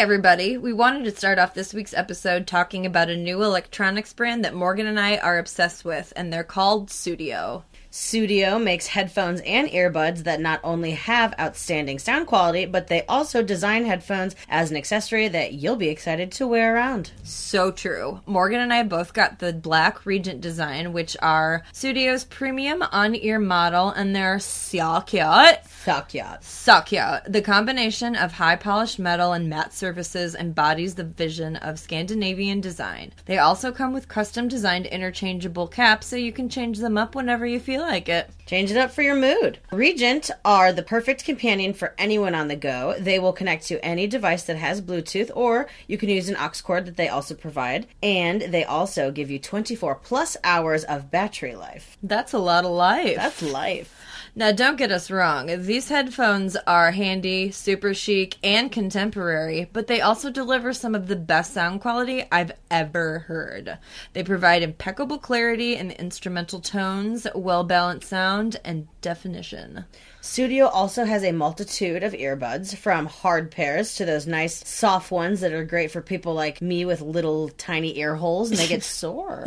everybody. We wanted to start off this week's episode talking about a new electronics brand that Morgan and I are obsessed with, and they're called Sudio. Sudio makes headphones and earbuds that not only have outstanding sound quality, but they also design headphones as an accessory that you'll be excited to wear around. So true. Morgan and I both got the black Regent design, which are Sudio's premium on ear model, and they're so cute. Fuck yeah. So cute. The combination of high polished metal and matte surfaces embodies the vision of Scandinavian design. They also come with custom designed interchangeable caps so you can change them up whenever you feel like it. Change it up for your mood. Regent are the perfect companion for anyone on the go. They will connect to any device that has Bluetooth, or you can use an aux cord that they also provide. And they also give you 24 plus hours of battery life. That's a lot of life. That's life. Now, don't get us wrong. These headphones are handy, super chic, and contemporary, but they also deliver some of the best sound quality I've ever heard. They provide impeccable clarity in the instrumental tones, well balanced sound, and definition. Sudio also has a multitude of earbuds, from hard pairs to those nice soft ones that are great for people like me with little tiny ear holes and they get sore.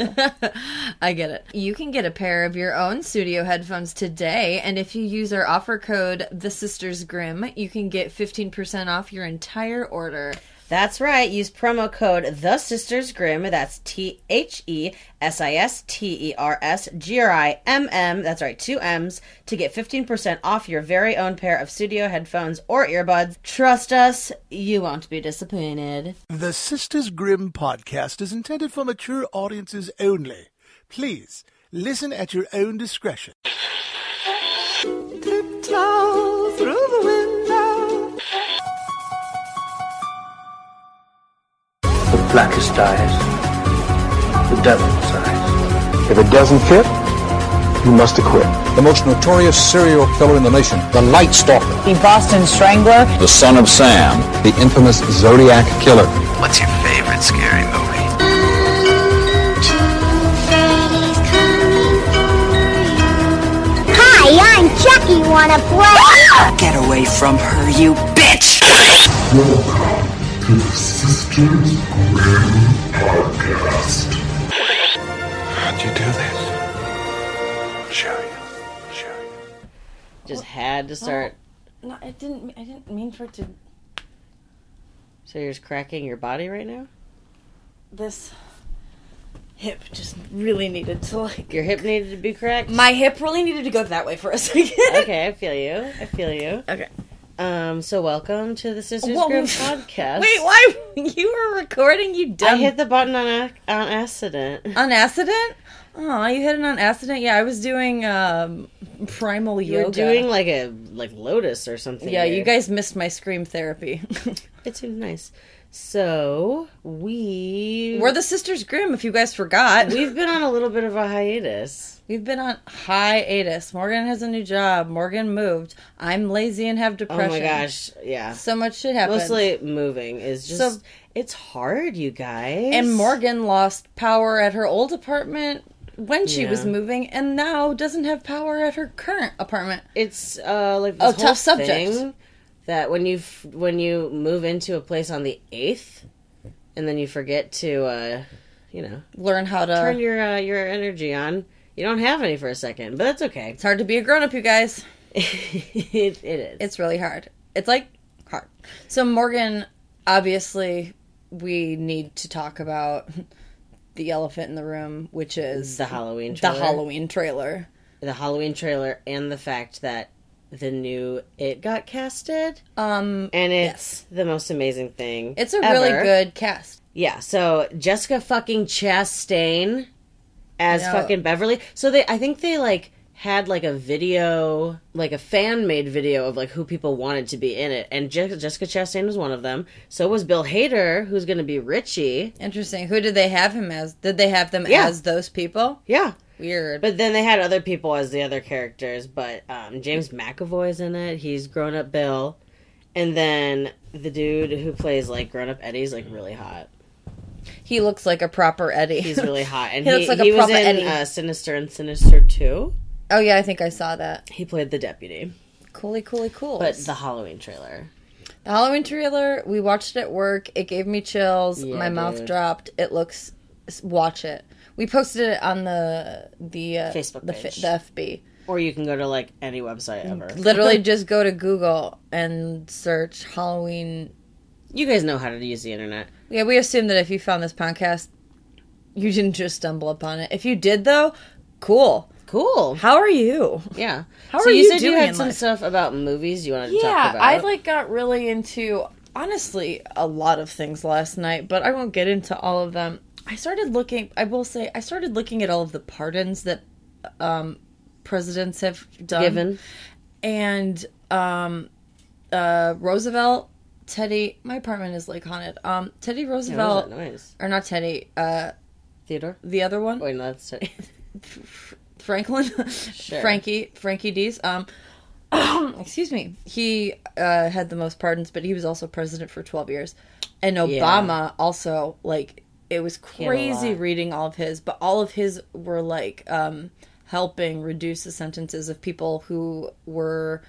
I get it. You can get a pair of your own Sudio headphones today, and if you use our offer code The Sisters Grimm, you can get 15% off your entire order. That's right. Use promo code The Sisters Grimm. That's T H E S I S T E R S G R I M M. That's right, two M's to get 15% off your very own pair of Sudio headphones or earbuds. Trust us, you won't be disappointed. The Sisters Grimm podcast is intended for mature audiences only. Please listen at your own discretion. Tiptoe through the window. Blackest eyes, the devil's eyes. If it doesn't fit, you must acquit. the most notorious serial killer in the nation, the Night Stalker, The Boston Strangler. the son of Sam, the infamous Zodiac Killer. What's your favorite scary movie? Hi, I'm Chucky. Wanna play? Get away from her, you bitch! To the Sisters Grimm podcast. How'd you do this? Show you. Show you. Just had to start. No, I didn't. I didn't mean for it to. So you're just cracking your body right now? This hip just really needed to like. Your hip needed to be cracked? My hip really needed to go that way for a second. okay, I feel you. I feel you. Okay. Um, so welcome to the Sisters Whoa. Grimm podcast. Wait, why you were recording? You I hit the button on a, on accident. on accident. Oh, you hit it on accident. Yeah, I was doing um, primal yoga. You're doing like a like lotus or something. yeah, you guys missed my scream therapy. It seems nice. So we we're the Sisters Grimm. If you guys forgot, we've been on a little bit of a hiatus. We've been on hiatus. Morgan has a new job. Morgan moved. I'm lazy and have depression. Oh my gosh, yeah. So much shit happened. Mostly moving is just So- it's hard, you guys. and Morgan lost power at her old apartment when she was moving, and now doesn't have power at her current apartment. it's uh like Oh, this tough whole subject. thing that when you when you move into a place on the eighth, and then you forget to uh you know Learn how to. turn your uh, your energy on. You don't have any for a second, but that's okay. it's hard to be a grown up, you guys. it, it is. It's really hard. It's like hard. So Morgan, obviously, we need to talk about the elephant in the room, which is the Halloween the trailer. Halloween trailer. the Halloween trailer and the fact that the new It got casted, Um, and it's the most amazing thing. it's a really good cast. Yeah. So Jessica fucking Chastain as fucking Beverly. So they, I think they like had like a video, like a fan made video of like who people wanted to be in it, and Je- Jessica Chastain was one of them. So was Bill Hader, who's going to be Richie. Interesting. Who did they have him as? Did they have them Yeah. as those people? Yeah. Weird. But then they had other people as the other characters. But um, James McAvoy's in it. He's grown up Bill, and then the dude who plays like grown up Eddie's like really hot. He looks like a proper Eddie. He's really hot, and He he, looks like a he was in Eddie. Uh, Sinister and Sinister Two. oh yeah, I think I saw that. He played the deputy. Cooly, cooly, cool. But the Halloween trailer. The Halloween trailer, we watched it at work. It gave me chills. Yeah, My mouth dropped. It looks. Watch it. We posted it on the the uh, Facebook the, page. the FB. Or you can go to like any website ever. Literally, just go to Google and search Halloween. You guys know how to use the internet. Yeah, we assume that if you found this podcast, you didn't just stumble upon it. If you did, though, cool. Cool. How are you? Yeah. How so are you you said you had some life? stuff about movies you wanted to talk Yeah, about. I like got really into honestly a lot of things last night, but I won't get into all of them. I started looking. I will say I started looking at all of the pardons that um, presidents have done, given. and um, uh, Roosevelt, Teddy. My apartment is like haunted. Um, Teddy Yeah, what Roosevelt, that noise? or not Teddy. Uh, Theodore? the other one. Wait, no, that's Franklin, Frankie, Frankie D's. Um, excuse me. He uh, had the most pardons, but he was also president for twelve years, and Obama also like it was crazy reading all of his, but all of his were like um, helping reduce the sentences of people who were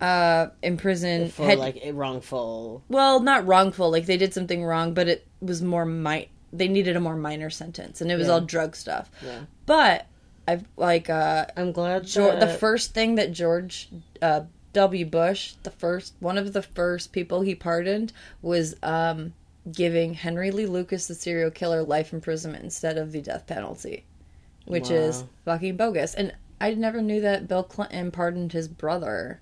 uh imprisoned for had- like wrongful. well not wrongful like they did something wrong but it was more mi- they needed a more minor sentence and it was Yeah. all drug stuff Yeah. but i've like uh I'm glad George, the first thing that George uh, W. Bush, the first one of the first people he pardoned, was um, giving Henry Lee Lucas, the serial killer, life imprisonment instead of the death penalty, which is Wow. fucking bogus. And I never knew that Bill Clinton pardoned his brother,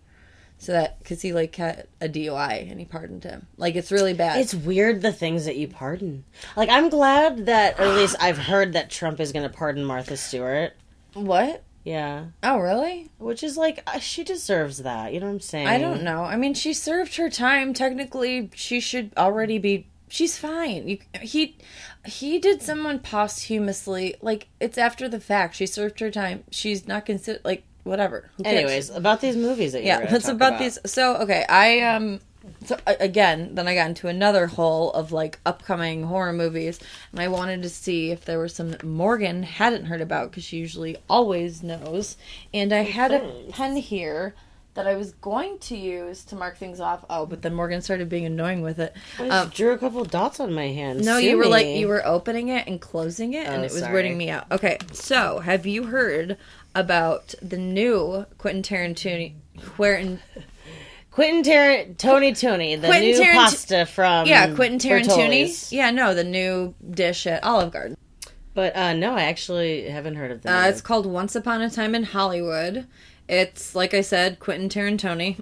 so that because he like had a DUI and he pardoned him. Like it's really bad. It's weird the things that you pardon. Like I'm glad that, or at least I've heard that Trump is going to pardon Martha Stewart. what? Yeah, Oh really? which is like uh, she deserves that. You know what I'm saying? I don't know. I mean, she served her time. Technically, she should already be. She's fine. You, he he did someone posthumously. Like it's after the fact. She served her time. She's not considered like whatever. Anyways, about these movies that you yeah. Let's about, these. So okay, I um. So again, then I got into another hole of like upcoming horror movies, and I wanted to see if there were some that Morgan hadn't heard about because she usually always knows. And I had a pen here that I was going to use to mark things off. Oh, but then Morgan started being annoying with it. I just drew a couple dots on my hand. No, Sue you were like you were opening it and closing it, and Oh, it was sorry. weirding me out. Okay, so have you heard about the new Quentin Tarantino? Quentin, Quentin Tar- Tony Tony, the Quentin new Tarant- pasta from yeah, Quentin Tarantino. Yeah, no, the new dish at Olive Garden. But uh, no, I actually haven't heard of that. Uh, it's called Once Upon a Time in Hollywood. It's like I said, Quentin Tarantino.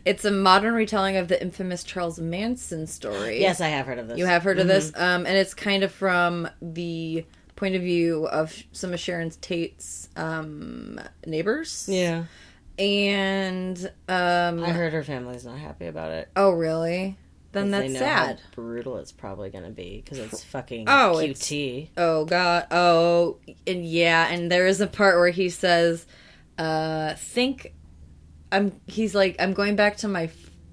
it's a modern retelling of the infamous Charles Manson story. yes, I have heard of this. You have heard of Mm-hmm. this, um, and it's kind of from the point of view of some of Sharon Tate's um, neighbors. Yeah, and um, I heard her family's not happy about it. oh really? Then that's they know how sad. brutal it's probably going to be because it's fucking Oh, QT. Oh god. Oh, and yeah, and there is a part where he says, uh, "Think." I'm. He's like, I'm going back to my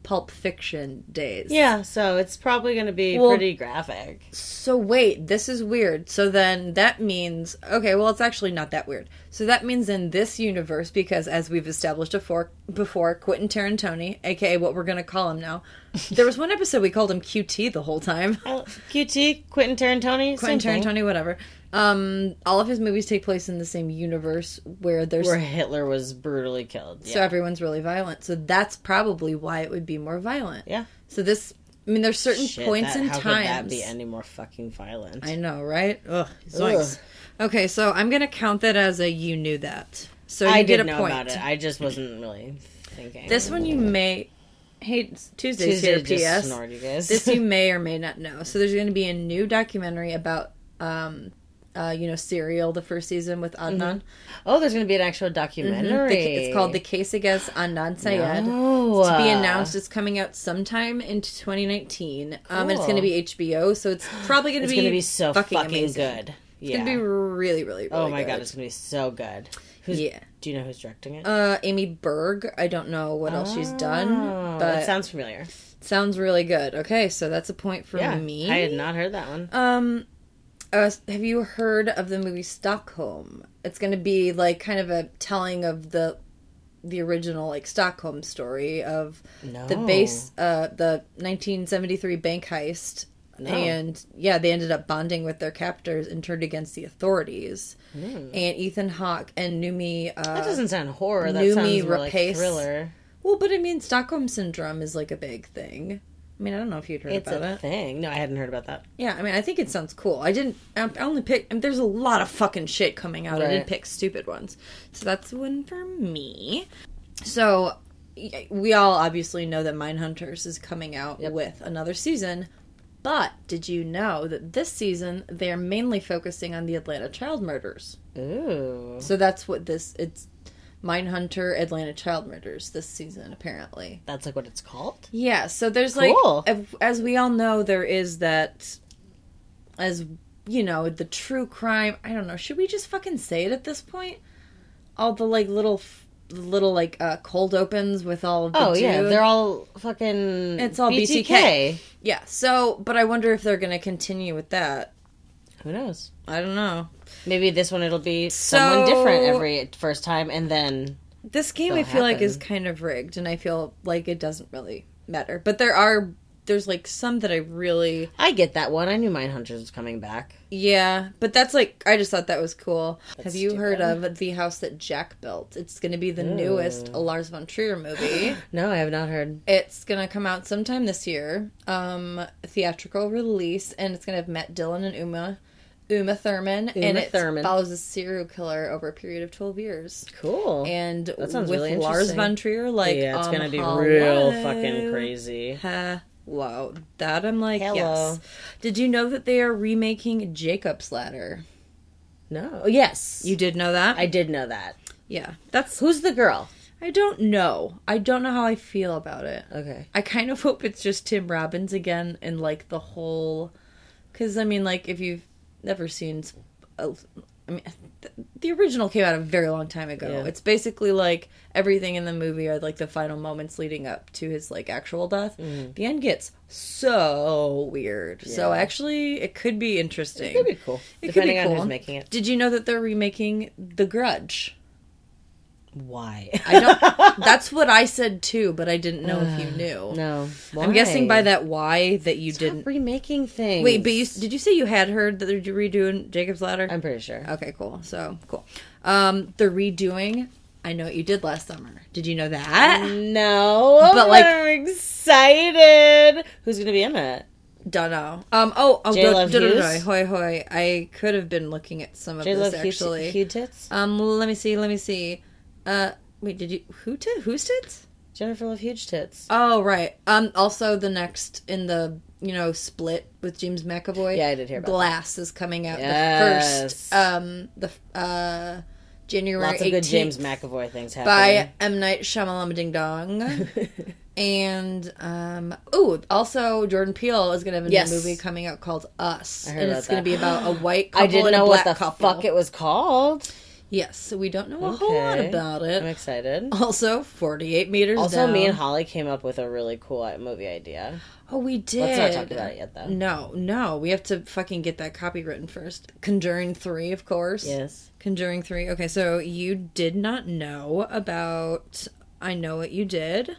Pulp Fiction days. Yeah, so it's probably going to be Well- pretty graphic. So wait, this is weird. So then that means okay, well it's actually not that weird. So that means in this universe, because as we've established before, before Quentin Tarantino, aka what we're gonna call him now, there was one episode we called him QT the whole time. Oh, QT, Quentin Tarantino, Quentin. Tarantino, whatever. Um, all of his movies take place in the same universe where there's where Hitler was brutally killed. so everyone's really violent. So that's probably why it would be more violent. yeah. So this, I mean, there's certain Shit, points that, in how times. could that be any more fucking violent? I know, right? Ugh, zoinks. Okay, so I'm gonna count that as a you knew that. So you I get did a know point. about it. I just wasn't really thinking. This one you may. Hey, Tuesdays Tuesday here. P.S. snored, you guys. this you may or may not know. So there's going to be a new documentary about, um, uh, you know, Serial, the first season with Adnan. oh, there's going to be an actual documentary. The- it's called The Case Against Adnan Syed. No. It's to be announced. It's coming out sometime into 2019. Um, and it's going to be HBO, so it's probably going to It's be going to be so fucking, amazing. good. It's going to be really, really, really oh my good. god, it's going to be so good. Who's, Yeah. Do you know who's directing it? Uh, Amy Berg. I don't know what else she's done, Oh, but it sounds familiar. sounds really good. Okay, so that's a point for Yeah, me. I had not heard that one. Um, uh, have you heard of the movie Stockholm? It's going to be like kind of a telling of the the original like Stockholm story of No. the base, uh, the 1973 bank heist. And yeah, they ended up bonding with their captors and turned against the authorities. And Ethan Hawke and Noomi. Uh. That doesn't sound horror. That Noomi sounds more like thriller. well, but I mean, Stockholm syndrome is like a big thing. I mean, I don't know if you'd heard It's about a it. thing. No, I hadn't heard about that. Yeah, I mean, I think it sounds cool. I didn't. I only picked. I mean, there's a lot of fucking shit coming out. I didn't pick stupid ones, so that's one for me. So we all obviously know that Mindhunters is coming out with another season. But did you know that this season they are mainly focusing on the Atlanta child murders? Ooh. So that's what this it's Mindhunter Atlanta child murders this season apparently. That's like what it's called? Yeah, so there's Cool. like, as- we all know, there is that, as you know, the true crime. I don't know. Should we just fucking say it at this point? All the like little, f- little like uh, cold opens with all of the Oh, yeah. They're all fucking. It's all BTK. yeah. So, but I wonder if they're gonna continue with that. Who knows? I don't know. Maybe this one it'll be someone different every first time, and then This game I feel like is kind of rigged, and I feel like it doesn't really matter. But there are there's like some that I really I get that one. I knew Mindhunters was coming back. Yeah, but that's like I just thought that was cool. Have you stupid. heard of the house that Jack built? It's going to be the newest Lars von Trier movie. No, I have not heard. it's going to come out sometime this year. Um, theatrical release, and it's going to have Matt Dillon and Uma. Uma Thurman, and Uma it Thurman. follows a serial killer over a period of twelve years. Cool. And That sounds with really Lars von Trier, like yeah, it's um, gonna be hello. real fucking crazy. Hello, that I'm like Hello. yes. Did you know that they are remaking Jacob's Ladder? No. Yes. You did know that? I did know that. yeah. That's Who's the girl? I don't know. I don't know how I feel about it. Okay. I kind of hope it's just Tim Robbins again and like the whole cuz I mean like if you've never seen I mean the original came out a very long time ago. Yeah. It's basically like everything in the movie are like the final moments leading up to his like actual death. The end gets so weird. So Mm-hmm. Actually it could be interesting. It could be cool. It depending could be on cool. who's making it. Did you know that they're remaking The Grudge? Why? I don't. that's what I said too, but I didn't know if you knew. no. I'm guessing by that why that you Stop didn't. remaking things. Wait, but you did you say you had heard that they're redoing Jacob's Ladder? I'm pretty sure. okay, cool. So cool. Um, they're redoing. I know what you did last summer. Did you know that? No, But, like- I'm excited. Who's gonna be in it? Don't know. Um. Oh. Oh. J. Love Hughes? Hoy hoy. I could have been looking at some of J this Love actually. Hugh tits. Um. Let me see. Let me see. Uh. Wait. Did you who tit? Who's tits? Jennifer Love Huge tits. Oh right. Um. Also, the next in the you know split with James McAvoy. Yeah, I did hear about Glass is coming out the first. Um. The uh. January Lots of 18th good James McAvoy things by happening. M Night Shyamalan Ding Dong. and um. Oh, also Jordan Peele is gonna have a Yes. new movie coming out called Us, heard and it's gonna be about a white couple I didn't and know black what the couple. fuck it was called. Yes, so we don't know a whole lot about it. I'm excited. Also, forty-eight meters. Also, me and Holly came up with a really cool uh, movie idea. Oh, we did. Let's not talk about it yet, though. No, no, we have to fucking get that copy written first. Conjuring three, of course. Yes. Conjuring three. Okay, so you did not know about. I know what you did.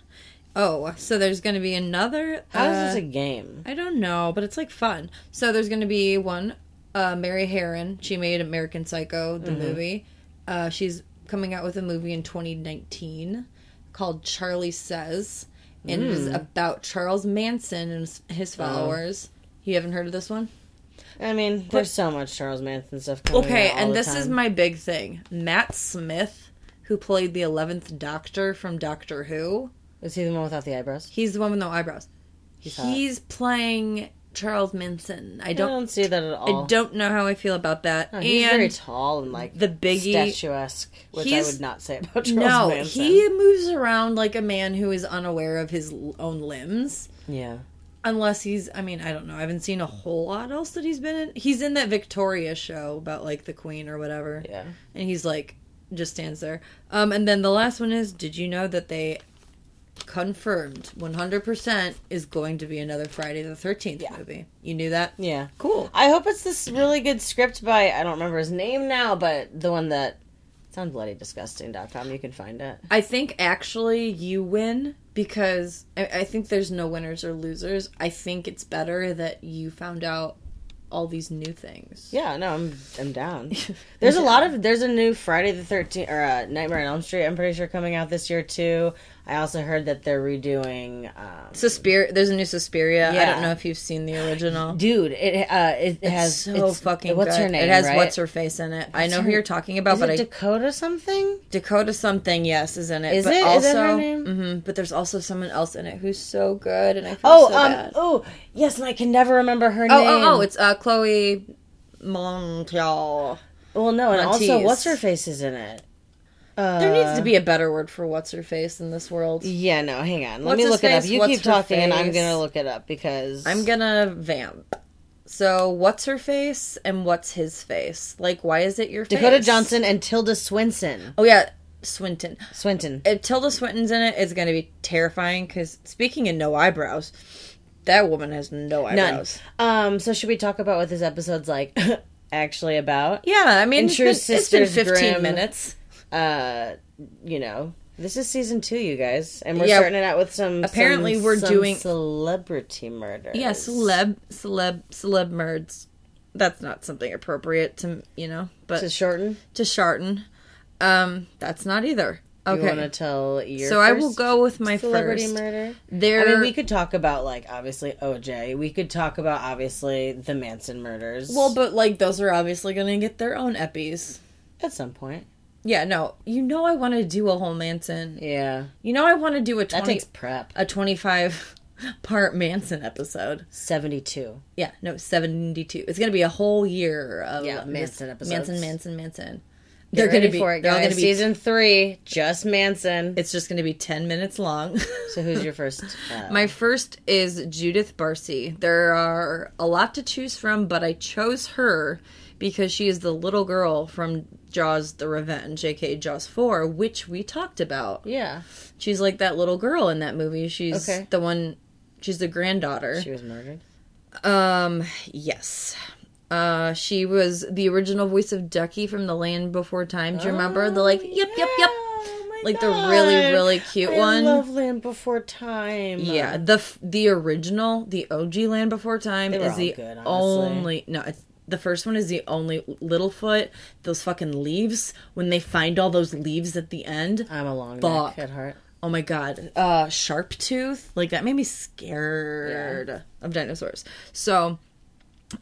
Oh, so there's going to be another. How is uh, this a game? I don't know, but it's like fun. So there's going to be one. Uh, Mary Harron. She made American Psycho, the Mm-hmm. movie. Uh, she's coming out with a movie in 2019 called Charlie Says, and it is Mm. about Charles Manson and his- Oh. followers. You haven't heard of this one? I mean, there's so much Charles Manson stuff coming Okay, and this is my big thing. Matt Smith, who played the 11th Doctor from Doctor Who, Is he the one without the eyebrows? he's the one with no eyebrows. hot. He's playing Charles Manson. I I don't, don't see that at all. I don't know how I feel about that. No, he's and very tall and like the biggie- statuesque, which I would not say about Charles no, Manson. he moves around like a man who is unaware of his own limbs. yeah, Unless he's, I mean, I don't know. I haven't seen a whole lot else that he's been in. He's in that Victoria show about like the Queen or whatever. yeah. and he's like just stands there. Um, and then the last one is: Did you know that they confirmed 100% is going to be another Friday the 13th Yeah. movie? You knew that? Yeah. Cool. I hope it's this really good script by I don't remember his name now, but the one that It's on bloodydisgusting.com. You can find it. I think actually you win because I, I think there's no winners or losers. I think it's better that you found out all these new things. Yeah, no, I'm I'm down. There's a lot of there's a new Friday the 13th or uh, Nightmare on Elm Street. I'm pretty sure coming out this year too. I also heard that they're redoing. Um, Suspiria. There's a new Suspiria. I don't know if you've seen the original. dude, it uh it, It's has so it's- fucking What's good. her name? It has right? what's her face in it. I know who you're talking about, Is but it I Dakota something? Dakota something, yes, is in it. Is but it? Is Also, that her name? hmm but there's also someone else in it who's so good, and I feel Oh, so um, bad. oh, yes, and I can never remember her Oh, name. oh, oh, it's uh, Chloe Montiel. well, no, and also, what's her face is in it. There needs to be a better word for what's her face in this world. Yeah, no, hang on. Let What's me look it up. You What's keep talking, and I'm gonna look it up because I'm gonna vamp. So, what's her face and what's his face? Like, why is it your face? Dakota Johnson and Tilda Swinton. Oh yeah, Swinton. Swinton. If Tilda Swinton's in it, it's gonna be terrifying. Because speaking of no eyebrows, that woman has no None. eyebrows. Um, so should we talk about what this episode's like actually about? Yeah, I mean, In it's been, it's been Sisters 15 Grimm- minutes. Uh, you know, this is season two, you guys, and we're Yeah. starting it out with some. Apparently some- we're some doing- celebrity murders. Yeah, celeb, celeb, celeb merds. That's not something appropriate to you know, but to shorten. to shorten. Um, that's not either. Okay. You want to tell your? so I will go with my celebrity first. murder. There, I mean, we could talk about like obviously OJ. We could talk about obviously the Manson murders. well, but like those are obviously going to get their own eppies. at some point, Yeah, no, you know I want to do a whole Manson. yeah, You know I want to do a that takes prep. a twenty five part Manson episode. Seventy-two. Yeah, no, 72. It's going to be a whole year of Yeah, Manson episodes. Manson, Manson, Manson. Get They're going to be for it, they're guys. gonna be Season three, just Manson. It's just going to be 10 minutes long. So who's your first? Uh, My first is Judith Barsi. There are a lot to choose from, but I chose her because she is the little girl from Jaws the Revenge, aka Jaws 4, which we talked about. yeah, She's like that little girl in that movie. She's Okay. the one she's the granddaughter. she was murdered. Um, yes. Uh, she was the original voice of Ducky from The Land Before Time. Do you remember the like, yep, yep, yep, Oh my like the really, really cute I one? love Land Before Time. Yeah, the the original, the OG Land Before Time is the good, only. No, it's, the first one is the only Littlefoot. Those fucking leaves when they find all those leaves at the end. I'm a long Fuck. neck at heart. Oh my god, uh, sharp tooth. Like that made me scared of dinosaurs. So,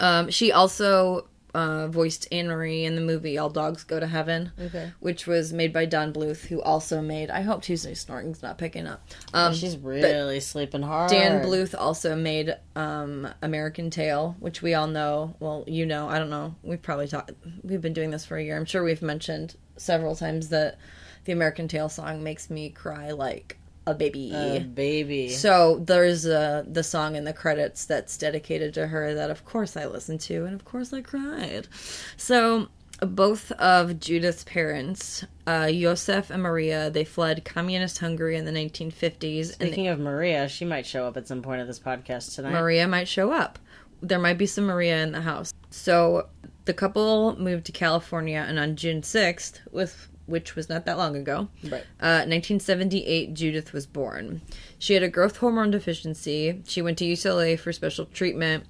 um, she also uh, voiced Anne Marie in the movie All Dogs Go to Heaven, Okay. which was made by Don Bluth, who also made. I hope Tuesday Snoring's not picking up. Um, She's really sleeping hard. Don Bluth also made um, American Tail, which we all know. Well, you know, I don't know. We've probably talked. We've been doing this for a year. I'm sure we've mentioned several times that the American Tail song makes me cry like a baby. A baby. So there's uh, the song in the credits that's dedicated to her that, of course, I listened to, and of course, I cried. So both of Judith's parents, uh, Yosef and Maria, they fled communist Hungary in the 1950s, and Speaking of Maria, she might show up at some point of this podcast tonight. Maria might show up. There might be some Maria in the house. So the couple moved to California, and on June 6th, with which was not that long ago, Right. uh, 1978, Judith was born. She had a growth hormone deficiency. She went to UCLA for special treatment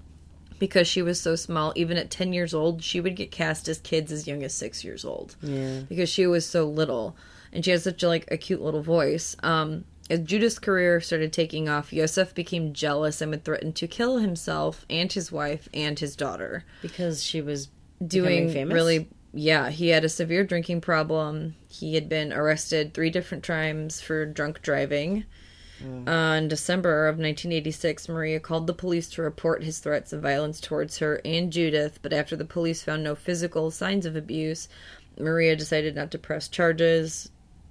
because she was so small. Even at 10 years old, she would get cast as kids as young as six years old Yeah. because she was so little and she has such a, like a cute little voice. Um, as Judith's career started taking off, Yosef became jealous and would threaten to kill himself and his wife and his daughter Because she was doing really yeah he had a severe drinking problem. He had been arrested three different times for drunk driving. Mm. Uh, On december of 1986 maria called the police to report his threats of violence towards her and judith but after the police found no physical signs of abuse maria decided not to press charges.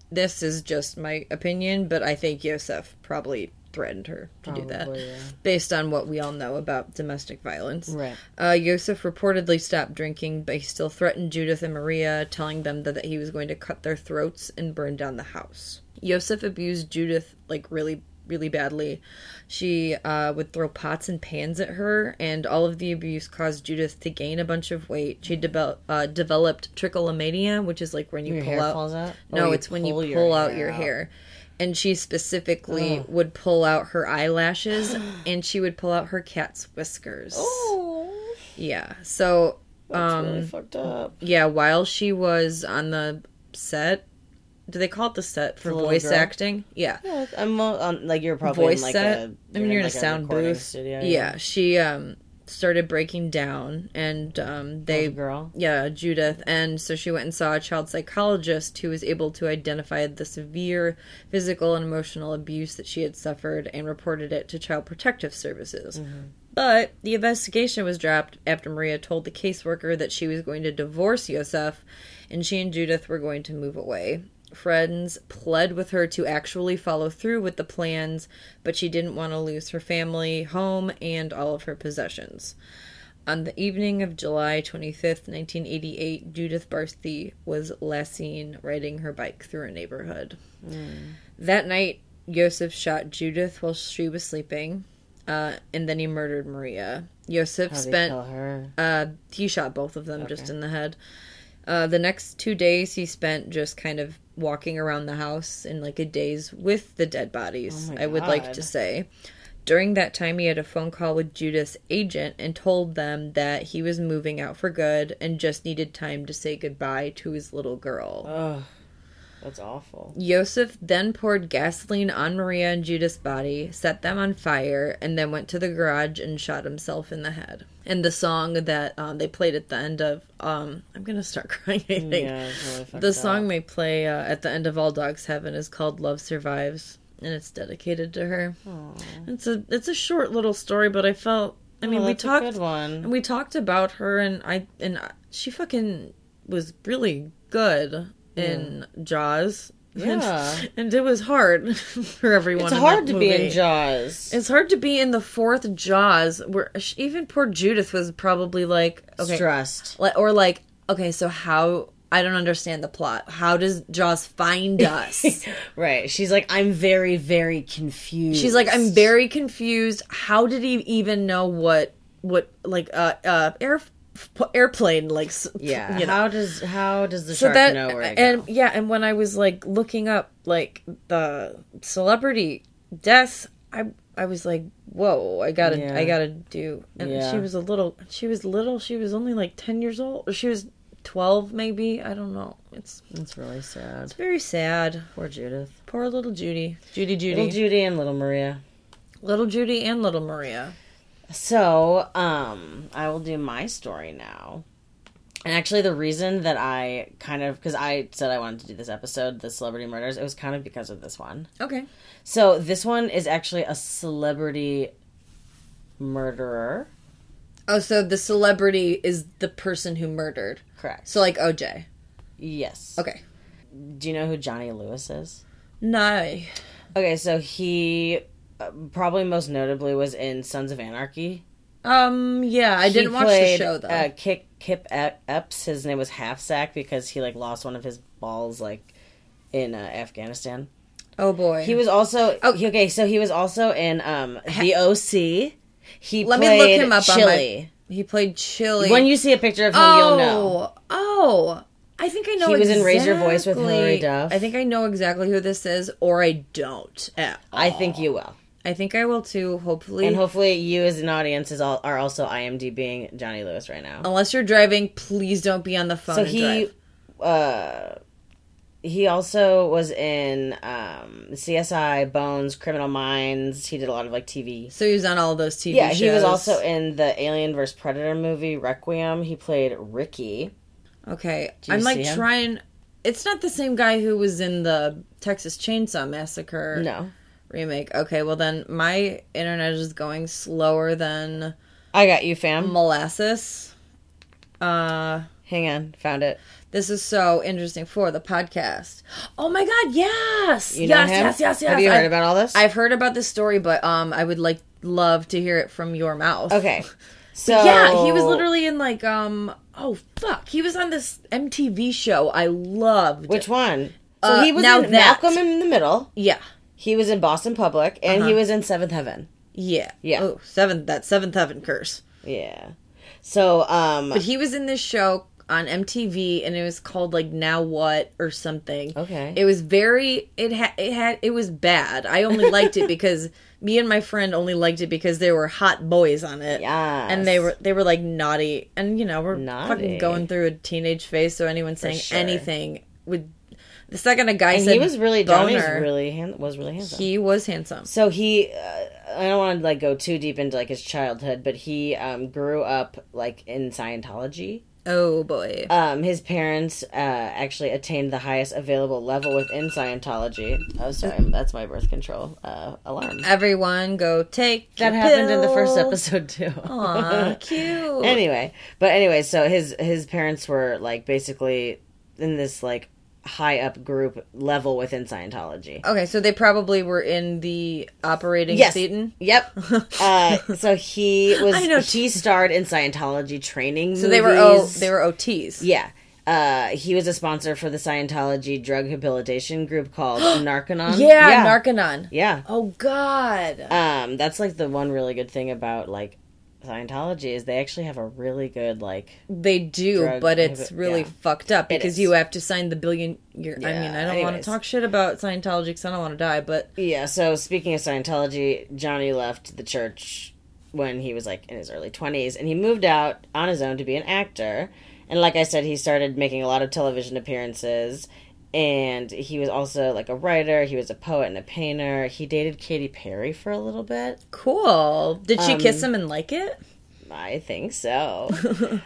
This is just my opinion but i think yosef probably threatened her to do that yeah. based on what we all know about domestic violence Right. uh, Yosef reportedly stopped drinking, but he still threatened Judith and Maria, telling them that, that he was going to cut their throats and burn down the house. Yosef abused Judith like really really badly. She uh, would throw pots and pans at her, and all of the abuse caused Judith to gain a bunch of weight. She devel- uh, developed trichomania, which is like when you Your pull hair out. falls out? No, it's when you pull your out hair your out. And she specifically would pull out her eyelashes, and she would pull out her cat's whiskers. Oh, Yeah. So, that's um, really fucked up. yeah, while she was on the set, do they call it the set for The voice girl? acting? Yeah. yeah I'm on, like you're probably voice in like set. a. I mean, you're in a like sound booth. Studio, yeah. she um started breaking down, and um they Little girl. yeah Judith, and so she went and saw a child psychologist who was able to identify the severe physical and emotional abuse that she had suffered and reported it to Child Protective Services. But the investigation was dropped after Maria told the caseworker that she was going to divorce Yosef and she and Judith were going to move away. Friends pled with her to actually follow through with the plans, but she didn't want to lose her family, home, and all of her possessions. On the evening of July 25th, 1988, Judith Barsi was last seen riding her bike through a neighborhood. That night, Yosef shot Judith while she was sleeping, uh, and then he murdered Maria. Yosef How did he spent uh, he shot both of them just in the head. Uh, the next two days, he spent just kind of walking around the house in like a daze with the dead bodies. Oh I would like to say. During that time, he had a phone call with Judith's agent and told them that he was moving out for good and just needed time to say goodbye to his little girl. Ugh, that's awful. Yosef then poured gasoline on Maria and Judith's body, set them on fire, and then went to the garage and shot himself in the head. And the song that um, they played at the end of, um, I'm gonna start crying. I think Yeah, really the up. song they play uh, at the end of All Dogs Heaven is called "Love Survives," and it's dedicated to her. It's a it's a short little story, but I felt. I mean, Oh, we talked. And we talked about her, and I and I- she fucking was really good in Jaws. Yeah. and, and it was hard for everyone. It's hard to be in Jaws. It's hard to be in the fourth Jaws, where sh- even poor Judith was probably like, okay, Stressed. or like, okay, so how? I don't understand the plot. How does Jaws find us? Right. She's like, I'm very, very confused. She's like, I'm very confused. How did he even know what what like uh uh air airplane like Yeah. you know. How does how does the so shark that know where and yeah and when i was like looking up like the celebrity deaths i i was like whoa i gotta Yeah. i gotta do and Yeah. she was a little she was little she was only like 10 years old or she was 12 maybe i don't know it's It's really sad. it's very sad Poor Judith. poor little judy judy judy Little Judy and little Maria. little judy and little maria So, um, I will do my story now. And actually, the reason that I kind of, because I said I wanted to do this episode, the celebrity murders, it was kind of because of this one. okay So, this one is actually a celebrity murderer. oh so the celebrity is the person who murdered Correct. so like oj yes. okay Do you know who Johnny Lewis is? no Okay, so he probably most notably was in Sons of Anarchy. um yeah i He didn't watch the played, show though Uh, Kip, Kip Ep- Epps. His name was Half Sack because he like lost one of his balls like in uh, Afghanistan. oh boy He was also Oh. okay. So he was also in um the OC. He Let me look him up Chili. on my. He played Chili. When you see a picture of him, oh, you'll know. Oh, I think I know. He was in Raise Your Voice with Hilary Duff. I think I know exactly who this is, or I don't. I think you will, I think I will too. Hopefully, and hopefully you as an audience is all, are also IMDbing Johnny Lewis right now. unless you're driving, please don't be on the phone. so he uh he also was in um CSI, Bones, Criminal Minds. He did a lot of like TV. So he was on all those TV Yeah, shows. he was also in the Alien vs Predator movie Requiem. He played Ricky. Okay, I'm like him? trying. It's not the same guy who was in the Texas Chainsaw Massacre. No, remake. Okay, well then my internet is going slower than I got you, fam. molasses. Uh Hang on, found it. this is so interesting for the podcast. Oh my god, yes. You know yes, him? yes, yes, yes. Have you heard I've- about all this? I've heard about this story, but um I would like love to hear it from your mouth. okay, so Yeah, he was literally in like um oh fuck. He was on this MTV show I loved. which one? So Uh, he was now in that- Malcolm in the Middle. Yeah. He was in Boston Public, and he Uh-huh. was in Seventh Heaven. Yeah. Yeah. Oh, seventh that seventh heaven curse. Yeah. So, um, But he was in this show on MTV and it was called like Now What or something. Okay. It was very it had it had it was bad. I only liked it because me and my friend only liked it because there were hot boys on it. Yes. And they were they were like naughty and you know, we're Naughty. fucking going through a teenage phase so anyone saying sure. anything would the second a guy and said he was really Johnny was really hand, was really handsome. he was handsome. so he, uh, I don't want to like go too deep into like his childhood, but he um, grew up like in Scientology. Oh boy. Um, his parents uh, actually attained the highest available level within Scientology. Oh, sorry, that's my birth control uh, alarm. Everyone go take That happened in the first episode too. Aw, cute. anyway, but anyway, so his his parents were like basically in this like high up group level within Scientology. Okay, so they probably were in the operating Yes. Satan. Yep. Uh, so he was. I know. He starred in Scientology training. So they were o, they were OTs. Yeah. Uh, he was a sponsor for the Scientology drug rehabilitation group called Narconon. Yeah, yeah. Narconon. Yeah. Oh God. Um, that's like the one really good thing about like Scientology is they actually have a really good like they do, but it's inhibit- really yeah. fucked up It because is. you have to sign the billion year. I mean, I don't want to talk shit about Scientology because I don't want to die, but Yeah, so speaking of Scientology, Johnny left the church when he was like in his early 20s and he moved out on his own to be an actor. And like I said, he started making a lot of television appearances and he was also like a writer, he was a poet and a painter. He dated Katy Perry for a little bit. cool. Did she Um, kiss him and like it? I think so.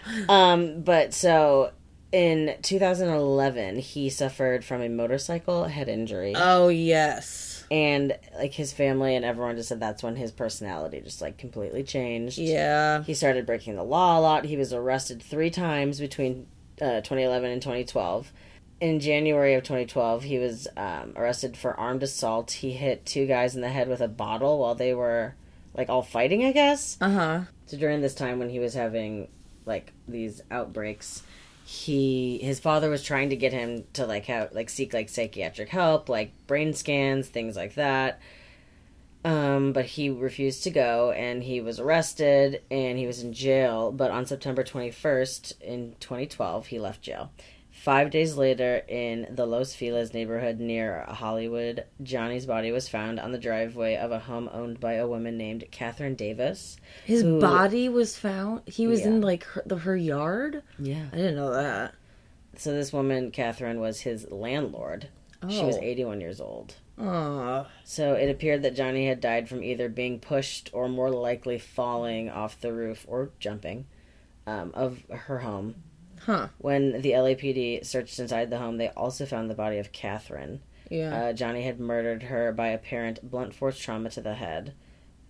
um, but so in 2011, he suffered from a motorcycle head injury. Oh yes. and like his family and everyone just said that's when his personality just like completely changed. Yeah. He started breaking the law a lot. He was arrested three times between uh, 2011 and 2012. In January of 2012, he was um, arrested for armed assault. He hit two guys in the head with a bottle while they were like all fighting, I guess. Uh huh. So during this time when he was having like these outbreaks, he his father was trying to get him to like have like seek like psychiatric help, like brain scans, things like that. Um, but he refused to go and he was arrested and he was in jail. But on September 21st in 2012, he left jail. Five days later, in the Los Feliz neighborhood near Hollywood, Johnny's body was found on the driveway of a home owned by a woman named Catherine Davis. His who- body was found. He was Yeah. in like her, the, her yard. Yeah. I didn't know that. So this woman, Catherine, was his landlord. She was Oh. 81 years old. Oh. So it appeared that Johnny had died from either being pushed or more likely falling off the roof or jumping um, of her home. Huh. When the LAPD searched inside the home, they also found the body of Catherine. Yeah. Uh, Johnny had murdered her by apparent blunt force trauma to the head.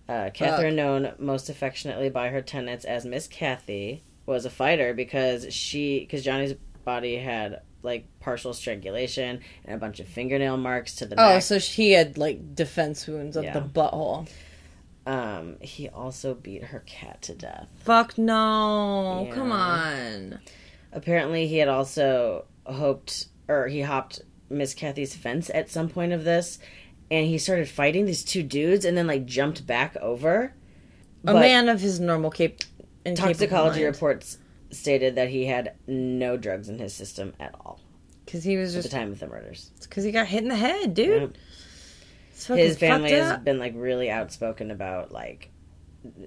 Uh, Catherine, known most affectionately by her tenants as Miss Kathy, was a fighter because she because Johnny's body had like partial strangulation and a bunch of fingernail marks to the oh, neck. so she had like defense wounds of Yeah. the butthole. Um, he also beat her cat to death. Fuck no. Yeah. Come on. Apparently, he had also hoped, or he hopped Miss Kathy's fence at some point of this, and he started fighting these two dudes, and then like jumped back over. A But man of his normal cap- and toxicology reports stated that he had no drugs in his system at all Because he was at the time of the murders. because he got hit in the head, dude. Fucking His family has been like really outspoken about like,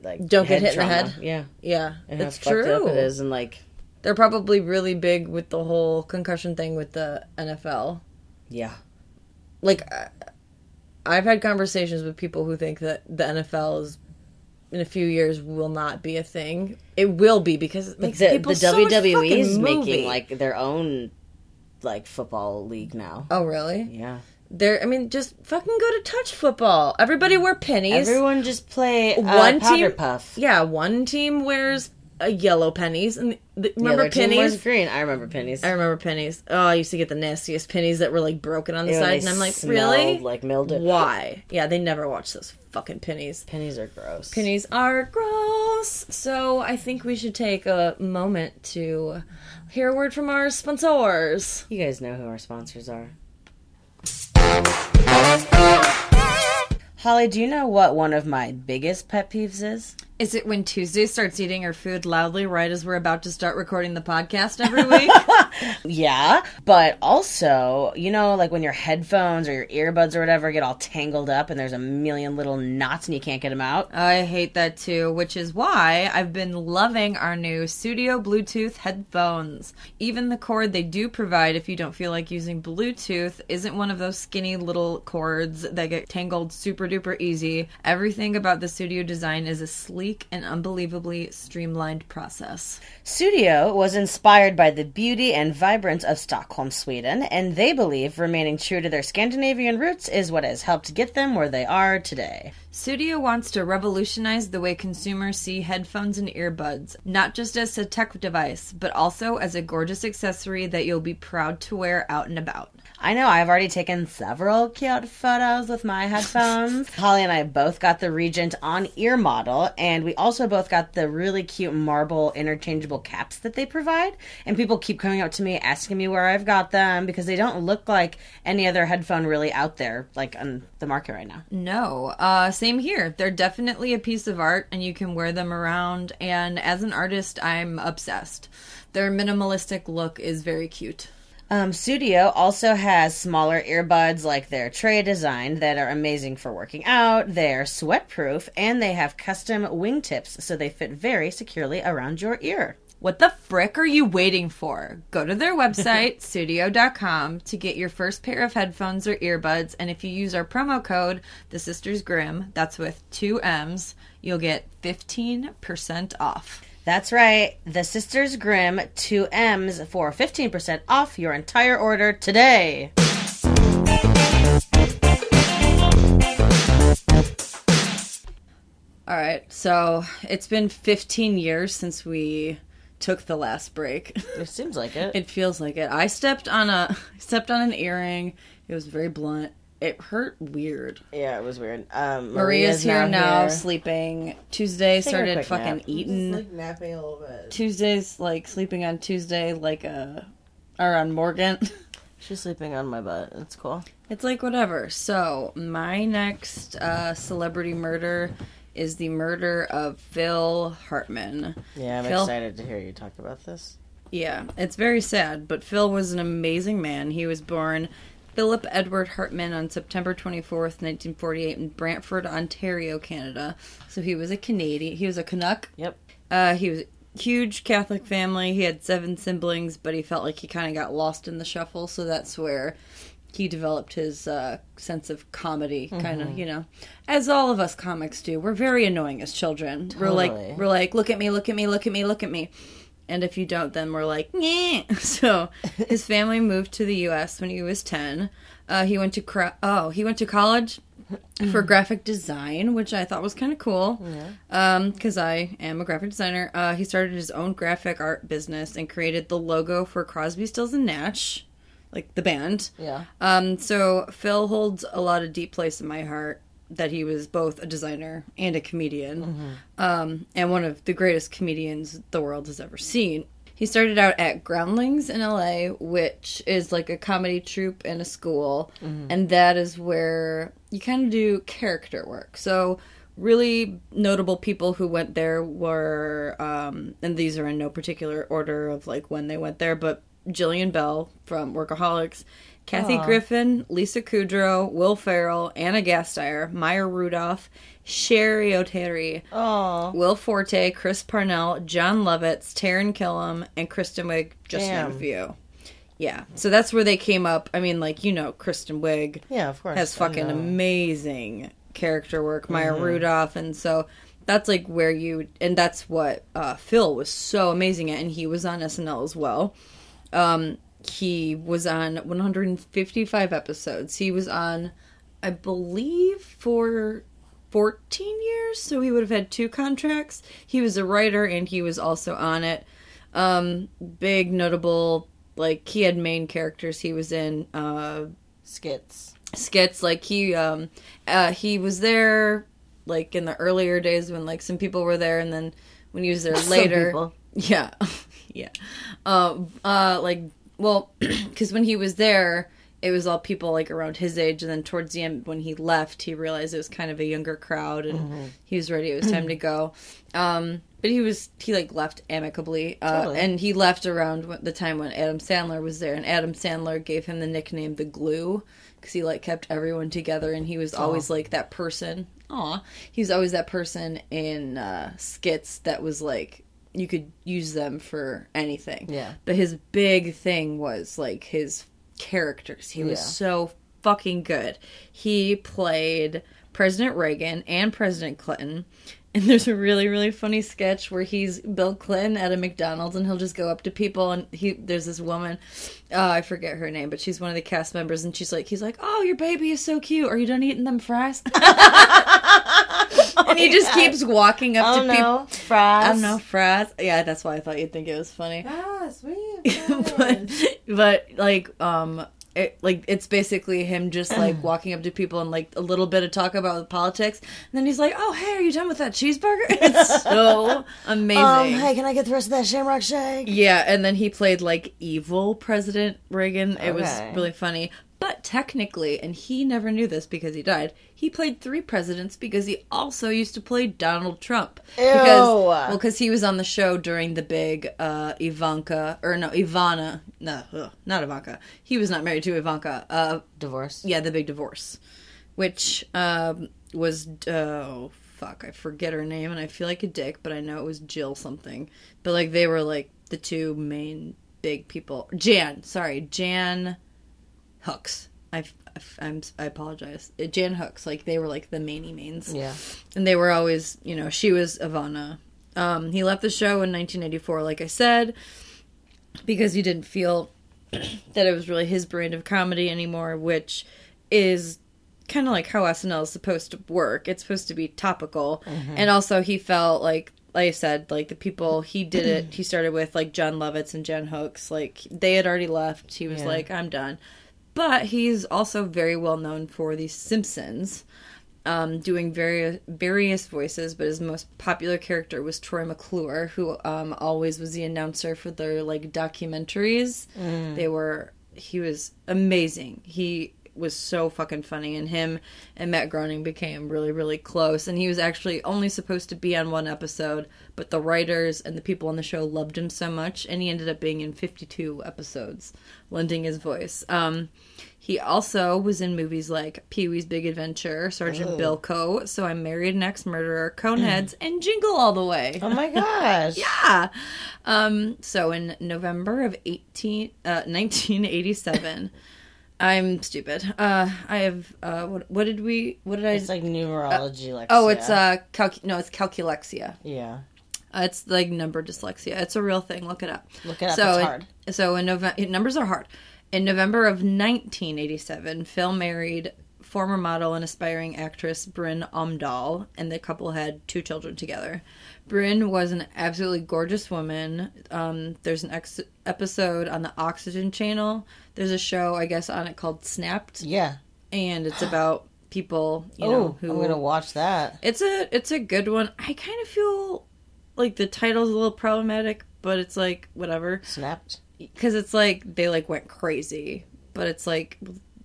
like Don't get hit in the head? Yeah, Yeah, and it's true. it is, and like, They're probably really big with the whole concussion thing with the NFL. yeah, Like, I've had conversations with people who think that the NFL is in a few years will not be a thing. It will be because it makes the, people the so WWE is making like their own like football league now. Oh really? Yeah, There. I mean, just fucking go to touch football. Everybody wear pennies. everyone just play uh, one team. puff. Yeah, one team wears uh, yellow pennies, and the, remember pennies. wears green. I remember pennies. I remember pennies. Oh, I used to get the nastiest pennies that were like broken on the Ew, side, and I'm like, really? Like mildew. Why? Yeah, they never watch those fucking pennies. Pennies are gross. Pennies are gross. So I think we should take a moment to hear a word from our sponsors. You guys know who our sponsors are. Holly, do you know what one of my biggest pet peeves is? Is it when Tuesday starts eating her food loudly right as we're about to start recording the podcast every week? Yeah, but also, you know, like when your headphones or your earbuds or whatever get all tangled up and there's a million little knots and you can't get them out. Oh, I hate that too, which is why I've been loving our new Sudio Bluetooth headphones. Even the cord they do provide if you don't feel like using Bluetooth isn't one of those skinny little cords that get tangled super duper easy. Everything about the Sudio design is a sleek and unbelievably streamlined process. Sudio was inspired by the beauty and vibrance of Stockholm, Sweden, and they believe remaining true to their Scandinavian roots is what has helped get them where they are today. Sudio wants to revolutionize the way consumers see headphones and earbuds, not just as a tech device, but also as a gorgeous accessory that you'll be proud to wear out and about. I know I've already taken several cute photos with my headphones. Holly and I both got the Regent on ear model, and we also both got the really cute marble interchangeable caps that they provide. And people keep coming up to me asking me where I've got them because they don't look like any other headphone really out there, like on the market right now. No, uh, same here. They're definitely a piece of art, and you can wear them around. And as an artist, I'm obsessed. Their minimalistic look is very cute. Um, Sudio also has smaller earbuds like their Tre design that are amazing for working out. They're sweat proof and they have custom wingtips so they fit very securely around your ear. What the frick are you waiting for? Go to their website, sudio.com, to get your first pair of headphones or earbuds. And if you use our promo code, The Sisters Grimm, that's with two M's, you'll get 15% off. That's right, the Sisters Grimm 2 M's for 15% off your entire order today. All right, so it's been 15 years since we took the last break. It seems like it. It feels like it. I stepped on a stepped on an earring. It was very blunt. It hurt weird. yeah, it was weird. Um, Maria's, here now, here. sleeping. Tuesday Take started fucking nap. eating. Like napping a little bit. Tuesdays like sleeping on Tuesday like a or on Morgan. She's sleeping on my butt. It's cool. It's like whatever. So my next uh, celebrity murder is the murder of Phil Hartman. Yeah, I'm Phil- excited to hear you talk about this. Yeah, it's very sad, but Phil was an amazing man. He was born Philip Edward Hartman on September 24th, 1948 in Brantford, Ontario, Canada. So he was a Canadian. He was a Canuck. Yep. Uh, he was a huge Catholic family. He had seven siblings, but he felt like he kind of got lost in the shuffle, so that's where he developed his uh, sense of comedy, kind of, you know, as all of us comics do. We're very annoying as children. We're like, we're like, look at me, look at me, look at me, look at me. And if you don't, then we're like. So his family moved to the U.S. when he was ten. Uh, he went to cra- oh, he went to college for graphic design, which I thought was kind of cool. Because I am a graphic designer. Uh, he started his own graphic art business and created the logo for Crosby, Stills and Nash, like the band. Yeah. Um, so Phil holds a lot of deep place in my heart that he was both a designer and a comedian, um, and one of the greatest comedians the world has ever seen. He started out at Groundlings in LA, which is like a comedy troupe and a school, and that is where you kind of do character work. So, really notable people who went there were, um, and these are in no particular order of like when they went there, but Jillian Bell from Workaholics, Kathy Griffin, Lisa Kudrow, Will Ferrell, Anna Gasteyer, Maya Rudolph, Cheri Oteri, Oh, Will Forte, Chris Parnell, Jon Lovitz, Taran Killam, and Kristen Wiig, just to name a Damn. few. Yeah, so that's where they came up. I mean, like you know, Kristen Wiig yeah, of course. has fucking amazing character work, Maya Mm-hmm. Rudolph, and so that's like where you and that's what uh, Phil was so amazing at, and he was on SNL as well. Um, he was on 155 episodes. He was on, I believe, for 14 years, so he would have had two contracts. He was a writer and he was also on it. Um, big notable, like he had main characters. He was in uh, skits. skits like he um uh he was there like in the earlier days when like some people were there and then when he was there later yeah yeah um uh like well because when he was there it was all people like around his age, and then towards the end when he left, he realized it was kind of a younger crowd, and Mm-hmm. he was ready. It was time to go. Um, but he was he like left amicably, uh, Totally. and he left around the time when Adam Sandler was there, and Adam Sandler gave him the nickname the Glue because he like kept everyone together, and he was always like that person. Aw, he was always that person in uh, skits that was like you could use them for anything. Yeah. But his big thing was like his characters. He was Yeah. so fucking good. He played President Reagan and President Clinton. And there's a really, really funny sketch where he's Bill Clinton at a McDonald's and he'll just go up to people and he there's this woman, uh, I forget her name, but she's one of the cast members and she's like he's like, Oh, your baby is so cute. Are you done eating them fries? and he just keeps walking up Oh to people. no, fries. I don't know, fries. Yeah, that's why I thought you'd think it was funny. Ah, sweet. but but like um it, like it's basically him just like walking up to people and like a little bit of talk about politics and then he's like oh hey are you done with that cheeseburger it's so amazing Um, hey, can I get the rest of that Shamrock Shake? yeah and then he played like evil president reagan it was really funny but technically and he never knew this because he died he played three presidents because he also used to play donald trump. Because Ew. well because he was on the show during the big uh ivanka or no ivana no ugh, not ivanka. He was not married to ivanka uh Divorce. yeah the big divorce. Which um was oh fuck i forget her name and i feel like a dick but i know it was jill something. But like they were like the two main big people. Jan sorry jan hooks I've, I'm, I apologize. Uh, Jan Hooks, like they were like the mainy mains Yeah. and they were always, you know, she was Ivana. Um, he left the show in 1984, like I said, because he didn't feel that it was really his brand of comedy anymore, which is kind of like how SNL is supposed to work. It's supposed to be topical, and also he felt like. Like I said, like the people he did it, he started with like Jon Lovitz and Jan Hooks. Like they had already left. He was Yeah. like, "I'm done," but he's also very well known for The Simpsons um, doing various various voices, but his most popular character was Troy McClure, who um, always was the announcer for their like documentaries. They were he was amazing. He was so fucking funny, and him and Matt Groening became really really close. And he was actually only supposed to be on one episode, but the writers and the people on the show loved him so much, and he ended up being in fifty two episodes, lending his voice. Um, he also was in movies like Pee Wee's Big Adventure, Sergeant Bilko, So I'm Married an Axe Murderer, Coneheads, and Jingle All the Way. Oh my gosh. Yeah. Um, so in November of 18, uh, 1987, I'm stupid. Uh, I have, uh, what, what did we, what did I, It's like numerology, like oh, it's, uh, calc- no, it's calculexia. yeah. Uh, it's like number dyslexia. It's a real thing. Look it up. Look it up, So it's hard. So in November, numbers are hard. In November of 1987, Phil married former model and aspiring actress Bryn Omdahl, and the couple had two children together. Bryn was an absolutely gorgeous woman. Um, there's an ex- episode on the Oxygen Channel. There's a show, I guess, on it called Snapped, Yeah. and it's about people, you oh, know, who I'm gonna watch that. it's a it's a good one. I kind of feel like the title's a little problematic, but it's like whatever Snapped. because it's like they like went crazy, but it's like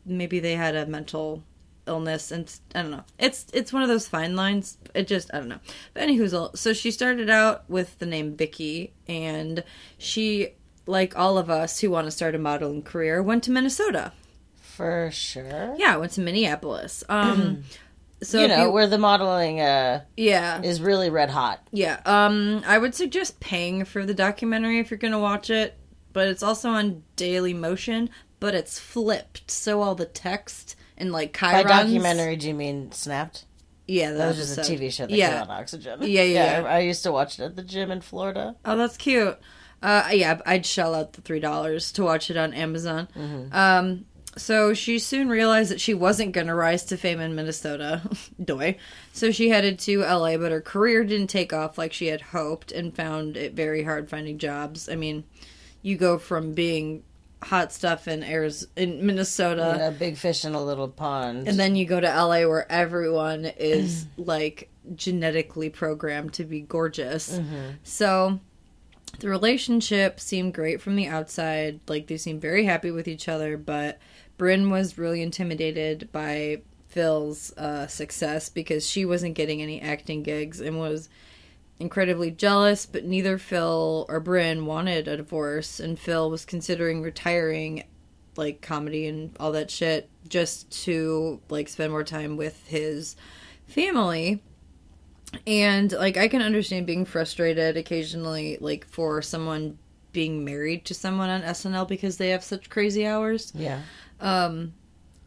maybe they had a mental illness and I don't know. It's it's one of those fine lines. It just I don't know. But anywho, so she started out with the name Vicky, and she like all of us who want to start a modeling career went to Minnesota. For sure. Yeah, went to Minneapolis. Um, so you know, you- where the modeling uh, yeah, is really red hot. Yeah, um, I would suggest paying for the documentary if you're gonna watch it, but it's also on Daily Motion, but it's flipped, so all the text and like By documentary, do you mean Snapped? Yeah, That was just a. TV show that yeah. came on Oxygen. Yeah, yeah, yeah. I used to watch it at the gym in Florida. Oh, that's cute. Uh, yeah, I'd shell out the three dollars to watch it on Amazon. Um, so she soon realized that she wasn't going to rise to fame in Minnesota, doy. So she headed to LA, but her career didn't take off like she had hoped, and found it very hard finding jobs. I mean, you go from being hot stuff in Arizona, in Minnesota, a big fish in a little pond. and then you go to LA where everyone is like genetically programmed to be gorgeous. So the relationship seemed great from the outside. Like they seemed very happy with each other, but Bryn was really intimidated by Phil's uh, success because she wasn't getting any acting gigs and was incredibly jealous, but neither Phil or Bryn wanted a divorce, and Phil was considering retiring like comedy and all that shit just to like spend more time with his family. And like I can understand being frustrated occasionally like for someone being married to someone on SNL because they have such crazy hours. Yeah. Um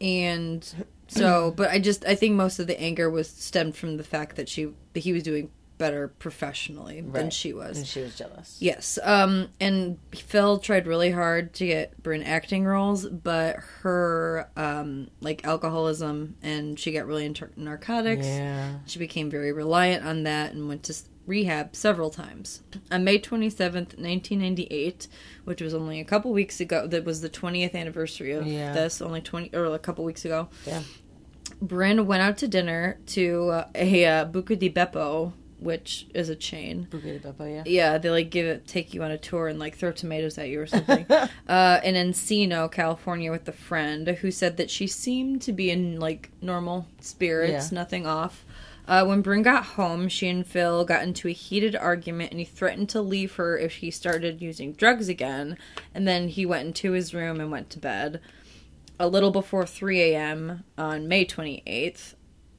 and so but I just I think most of the anger was stemmed from the fact that she that he was doing better professionally than she was. And she was jealous. Yes. Um, and Phil tried really hard to get Bryn acting roles, but her um, like alcoholism and she got really into narcotics. Yeah. She became very reliant on that and went to rehab several times. On May 27th, 1998, which was only a couple weeks ago, that was the 20th anniversary of Yeah. this, only 20 or a couple weeks ago. Yeah. Bryn went out to dinner to uh, a uh, Buca di Beppo, which is a chain. De Beppo, yeah. Yeah, they like give it, take you on a tour and like throw tomatoes at you or something. uh, in Encino, California, with a friend who said that she seemed to be in like normal spirits, Yeah. nothing off. Uh, when Bryn got home, she and Phil got into a heated argument, and he threatened to leave her if she started using drugs again. And then he went into his room and went to bed. A little before 3 a.m. on May 28th,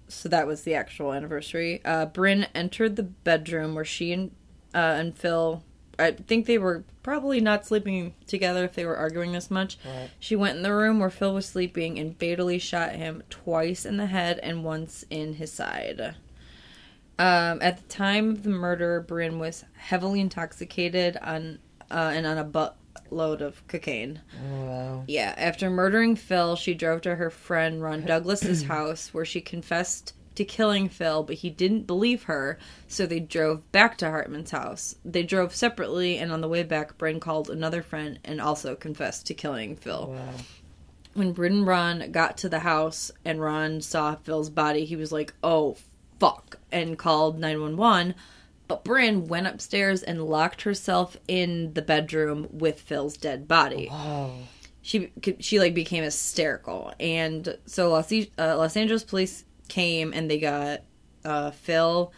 so that was the actual anniversary. Uh, Bryn entered the bedroom where she and uh, and Phil. I think they were probably not sleeping together if they were arguing this much. Right. She went in the room where Phil was sleeping and fatally shot him twice in the head and once in his side. Um, at the time of the murder, Bryn was heavily intoxicated on uh, and on a buttload of cocaine. Oh, wow. Yeah, after murdering Phil, she drove to her friend Ron Douglas's house where she confessed to killing Phil, but he didn't believe her, so they drove back to Hartman's house. They drove separately, and on the way back, Bryn called another friend and also confessed to killing Phil. When Bryn and Ron got to the house and Ron saw Phil's body, he was like, oh, fuck, and called 911. But Bryn went upstairs and locked herself in the bedroom with Phil's dead body she she like became hysterical and so los, uh, los angeles police came and they got uh phil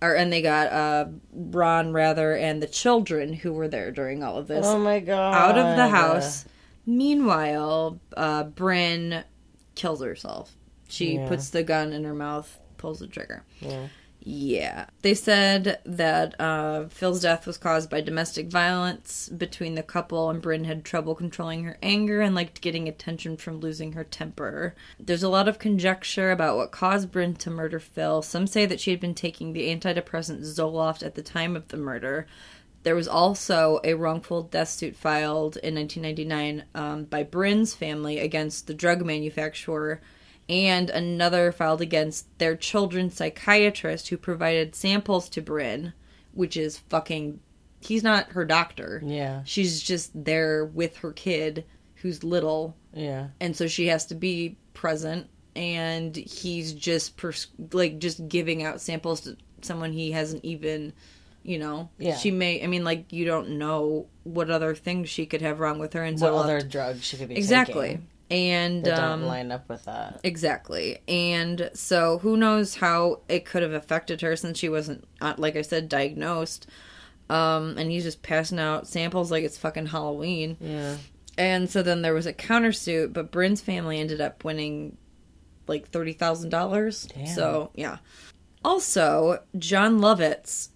or and they got uh ron rather and the children who were there during all of this Oh my god. out of the house meanwhile uh bryn kills herself she Yeah. puts the gun in her mouth pulls the trigger Yeah. Yeah. They said that uh, Phil's death was caused by domestic violence between the couple, and Bryn had trouble controlling her anger and liked getting attention from losing her temper. There's a lot of conjecture about what caused Bryn to murder Phil. Some say that she had been taking the antidepressant Zoloft at the time of the murder. There was also a wrongful death suit filed in 1999 um, by Bryn's family against the drug manufacturer and another filed against their children's psychiatrist who provided samples to Bryn, which is fucking. He's not her doctor. Yeah. She's just there with her kid who's little, Yeah. and so she has to be present. And he's just pers- like just giving out samples to someone he hasn't even, you know. Yeah. She may. I mean, like you don't know what other things she could have wrong with her, and What so other drugs she could be exactly. taking And um, don't line up with that. Exactly. And so who knows how it could have affected her since she wasn't, uh, like I said, diagnosed. Um, and he's just passing out samples like it's fucking Halloween. Yeah. And so then there was a countersuit, but Bryn's family ended up winning like $30,000. So, yeah. Also, Jon Lovitz,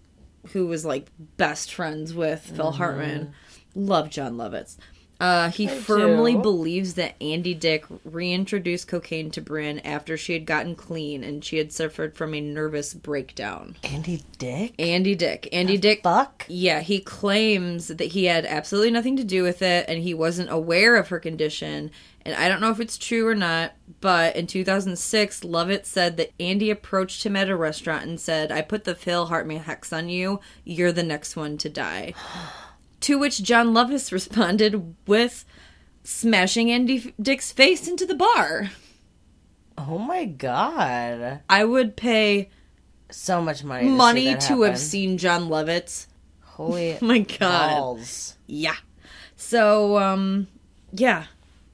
who was like best friends with Phil Hartman, love Jon Lovitz. Uh, he firmly do. believes that Andy Dick reintroduced cocaine to Bryn after she had gotten clean and she had suffered from a nervous breakdown. Andy Dick? Andy Dick. Andy Dick. Fuck? Yeah, he claims that he had absolutely nothing to do with it and he wasn't aware of her condition. And I don't know if it's true or not, but in 2006, Lovett said that Andy approached him at a restaurant and said, I put the Phil Hartman hex on you. You're the next one to die. to which Jon Lovitz responded with smashing Andy Dick's face into the bar. Oh my god. I would pay So much money. To money to have seen Jon Lovitz. Holy my God. balls. Yeah. So, um, yeah,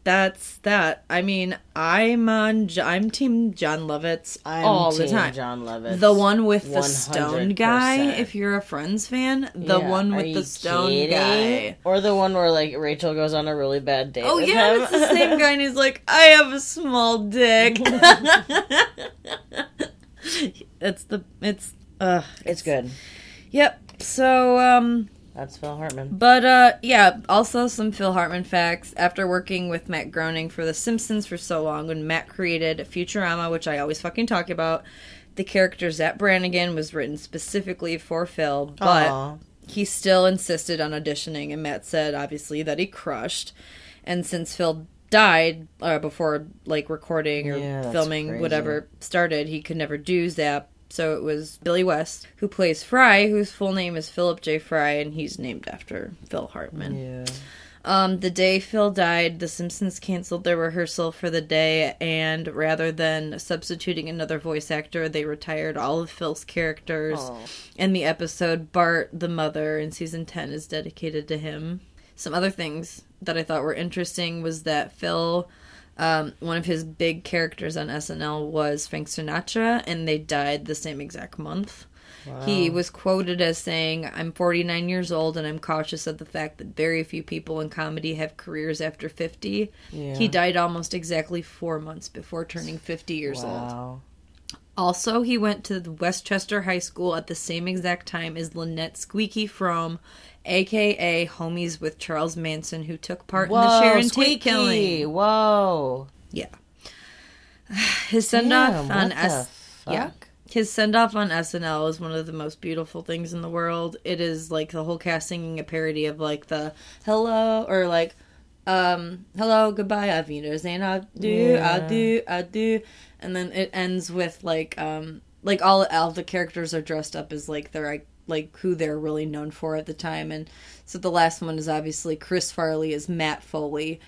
that's that. I mean, I'm on. I'm Team Jon Lovitz I'm all the team time. Jon Lovitz. The one with the stone guy. If you're a Friends fan, the Yeah, one with you the stone kidding? guy. or the one where like Rachel goes on a really bad date. Oh with yeah, him. it's the same guy, and he's like, "I have a small dick." it's the it's uh it's good. yep. So um, That's Phil Hartman. but uh, yeah. Also some Phil Hartman facts. After working with Matt Groening for The Simpsons for so long, when Matt created Futurama, which I always fucking talk about, the character Zap Brannigan was written specifically for Phil, but Aw. he still insisted on auditioning, and Matt said obviously that he crushed. And since Phil died uh, before like recording or Yeah, filming whatever started, he could never do Zap. So it was Billy West who plays Fry, whose full name is Philip J. Fry, and he's named after Phil Hartman. Yeah. Um, the day Phil died, The Simpsons canceled their rehearsal for the day, and rather than substituting another voice actor, they retired all of Phil's characters. And the episode Bart, the mother, in season 10 is dedicated to him. Some other things that I thought were interesting was that Phil, um, one of his big characters on SNL was Frank Sinatra, and they died the same exact month. He was quoted as saying, I'm 49 years old and I'm cautious of the fact that very few people in comedy have careers after 50. He died almost exactly four months before turning 50 years old. Also, he went to the Westchester High School at the same exact time as Lynette Squeaky Fromme, aka Homies with Charles Manson, who took part in the Whoa, Sharon. Tate killing. Whoa. Yeah. His send off on S. Yeah. His send off on SNL is one of the most beautiful things in the world. It is like the whole cast singing a parody of like the hello or like um hello goodbye Auf Wiedersehen I do I do I do and then it ends with like um like all all the characters are dressed up as like they're like like who they're really known for at the time and so the last one is obviously Chris Farley as Matt Foley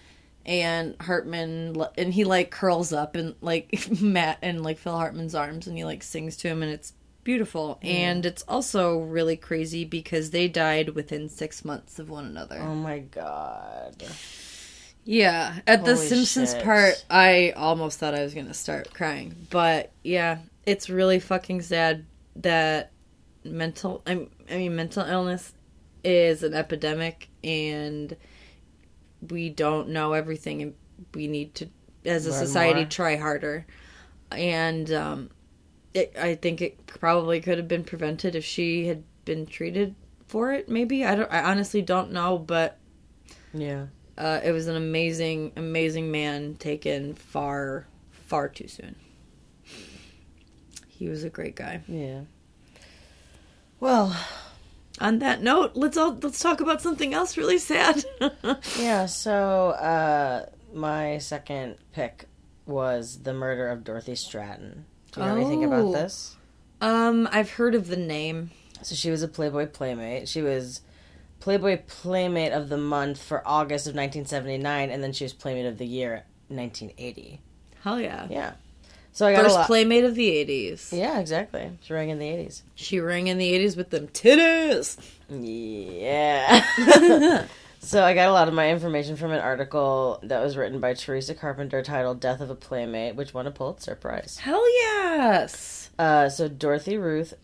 and Hartman and he like curls up and like Matt and like Phil Hartman's arms and he like sings to him and it's beautiful and it's also really crazy because they died within 6 months of one another. Oh my god. Yeah, at the Simpsons shit. part I almost thought I was going to start crying. But yeah, it's really fucking sad that mental I I mean mental illness is an epidemic and we don't know everything and we need to as a Learn society more. try harder and um it, i think it probably could have been prevented if she had been treated for it maybe i don't i honestly don't know but Yeah. uh it was an amazing amazing man taken far far too soon he was a great guy Yeah. Well, on that note let's all let's talk about something else really sad yeah, so uh my second pick was the murder of Dorothy Stratten. Do you know anything Oh. about this? um i've heard of the name So she was a Playboy Playmate. She was Playboy Playmate of the month for August of 1979, and then she was Playmate of the year 1980. hell yeah Yeah. So I got a First playmate of the 80s. yeah, exactly. She rang in the 80s. She rang in the 80s with them titties. Yeah. so I got a lot of my information from an article that was written by Teresa Carpenter titled "Death of a Playmate," which won a Pulitzer Prize. Hell yes. Uh, so Dorothy Ruth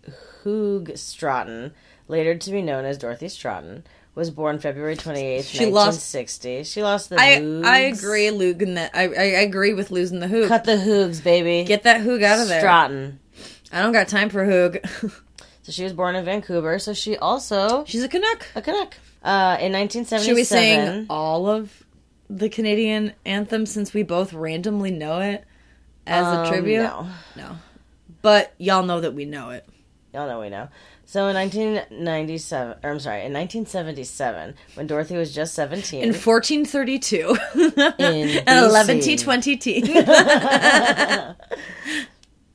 Hoog Stratten, later to be known as Dorothy Stratten, was born February twenty eighth, She lost- 1960. She lost the I Hoogs. I agree, losing that. I, I agree with losing the hoog. Cut the Hoogs, baby. Get that hoog out of there. Stratten. I don't got time for hoog. So she was born in Vancouver. So she also She's a Canuck. a Canuck. Uh, in 1977. Should we sing all of the Canadian anthem since we both randomly know it as Um, a tribute? No. No. But y'all know that we know it. Y'all know we know. So in 1997, or I'm sorry, in 1977, when Dorothy was just 17, In 1432. In and 11 BC. T 20 T.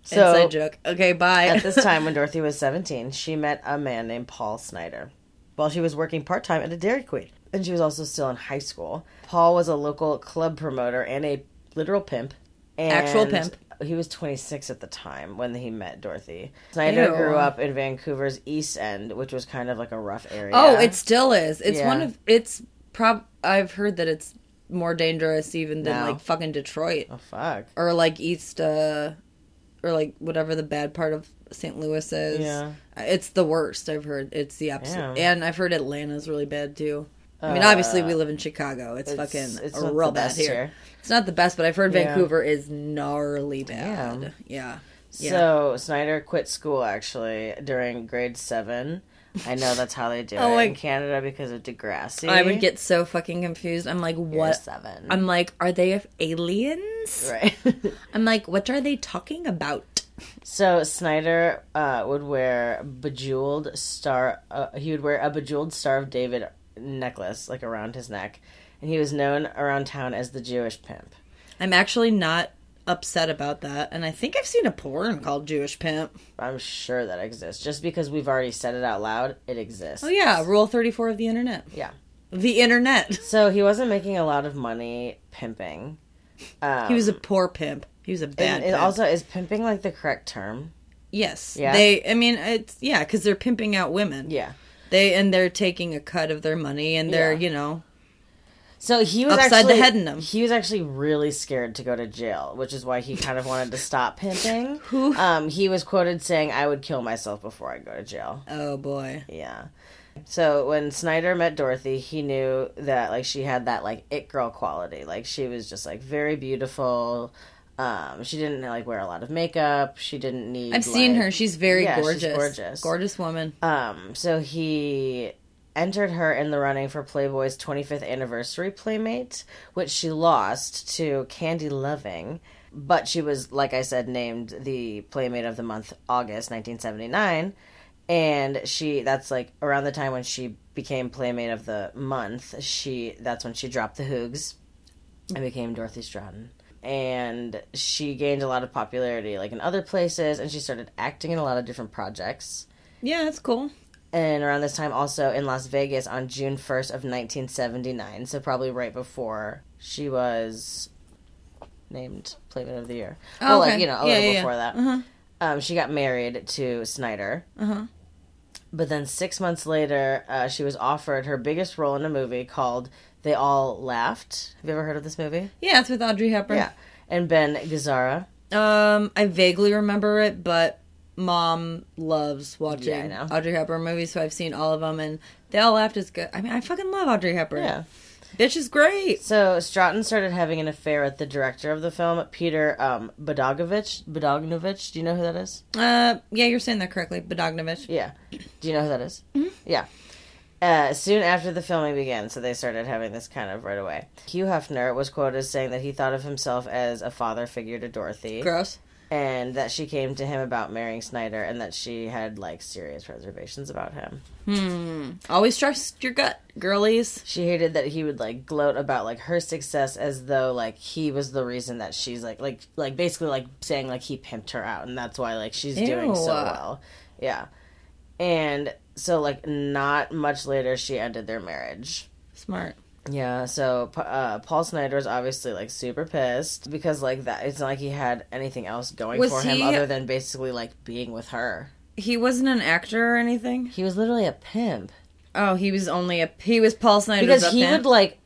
so Inside joke. Okay, bye. at this time when Dorothy was 17, she met a man named Paul Snider while she was working part time at a Dairy Queen. And she was also still in high school. Paul was a local club promoter and a literal pimp. And Actual pimp. He was 26 at the time when he met Dorothy. Snider Ew. grew up in Vancouver's East End, which was kind of like a rough area. Oh, it still is. It's Yeah. one of it's prob. I've heard that it's more dangerous even than No. like fucking Detroit Oh fuck. or like East, uh, or like whatever the bad part of St. Louis is. Yeah. It's the worst. I've heard it's the absolute, and I've heard Atlanta's really bad too. I mean, obviously we live in Chicago. It's, Uh, it's- fucking it's a real bad here. here. It's not the best, but I've heard Yeah. Vancouver is gnarly bad. Yeah. Yeah. So Snider quit school actually during grade seven. I know that's how they do Oh, it like- in Canada because of Degrassi. I would get so fucking confused. I'm like, what? seven. I'm like, are they aliens? right. I'm like, what are they talking about? so Snider uh, would wear bejeweled star. Uh, he would wear a bejeweled Star of David necklace like around his neck, and he was known around town as the Jewish pimp. I'm actually not upset about that, and I think I've seen a porn called Jewish Pimp. I'm sure that exists. Just because we've already said it out loud, it exists. Oh yeah, Rule 34 of the internet. Yeah. The internet. So he wasn't making a lot of money pimping. Um, He was a poor pimp. He was a bad. and it pimp. also is pimping like the correct term? yes. Yeah? They. I mean, it's yeah, because they're pimping out women. Yeah. They and they're taking a cut of their money, and they're Yeah. you know So he was Upside the actually, head in them. He was actually really scared to go to jail, which is why he kind of wanted to stop pimping. Um, he was quoted saying, "I would kill myself before I go to jail." oh boy. Yeah. So when Snider met Dorothy, he knew that like she had that like it girl quality. Like she was just like very beautiful. Um, she didn't like wear a lot of makeup. She didn't need. I've seen like- her. She's very Yeah, she's gorgeous. gorgeous. Gorgeous woman. Um, so he entered her in the running for Playboy's 25th anniversary Playmate, which she lost to Candy Loving. But she was, like I said, named the Playmate of the Month, August 1979. And she, that's like around the time when she became Playmate of the Month. She, that's when she dropped the Hoogs and became Dorothy Stratten. And she gained a lot of popularity, like in other places, and she started acting in a lot of different projects Yeah, that's cool. And around this time also in Las Vegas on June 1st of 1979 so probably right before she was named Playmate of the Year Oh, well okay. like you know a Yeah, little yeah, yeah. before that um, she got married to Snider Uh-huh. but then six months later uh, she was offered her biggest role in a movie called They All Laughed have you ever heard of this movie Yeah, it's with Audrey Hepburn. yeah and Ben Gazzara Um, I vaguely remember it, but mom loves watching Yeah. Audrey Hepburn movies, so I've seen all of them, and they all laughed as good. I mean, I fucking love Audrey Hepburn. yeah bitch is great. So Stratten started having an affair with the director of the film, Peter um. Bogdanovich, do you know who that is? Uh, yeah, you're saying that correctly, Bogdanovich. Yeah. Do you know who that is? Mm-hmm. Yeah. Uh, soon after the filming began, so they started having this kind of right away. Hugh Hefner was quoted as saying that he thought of himself as a father figure to Dorothy, Gross. And that she came to him about marrying Snider, and that she had like serious reservations about him. Hmm. Always trust your gut, girlies. She hated that he would like gloat about like her success as though like he was the reason that she's like like like basically like saying like he pimped her out and that's why like she's doing so well. Yeah. And so like not much later she ended their marriage. Smart. Yeah, so uh, Paul Snider is obviously like super pissed because like that it's not like he had anything else going Was for him he- other than basically like being with her. He wasn't an actor or anything. He was literally a pimp. Oh, he was only a. He was Paul Snider. because he would like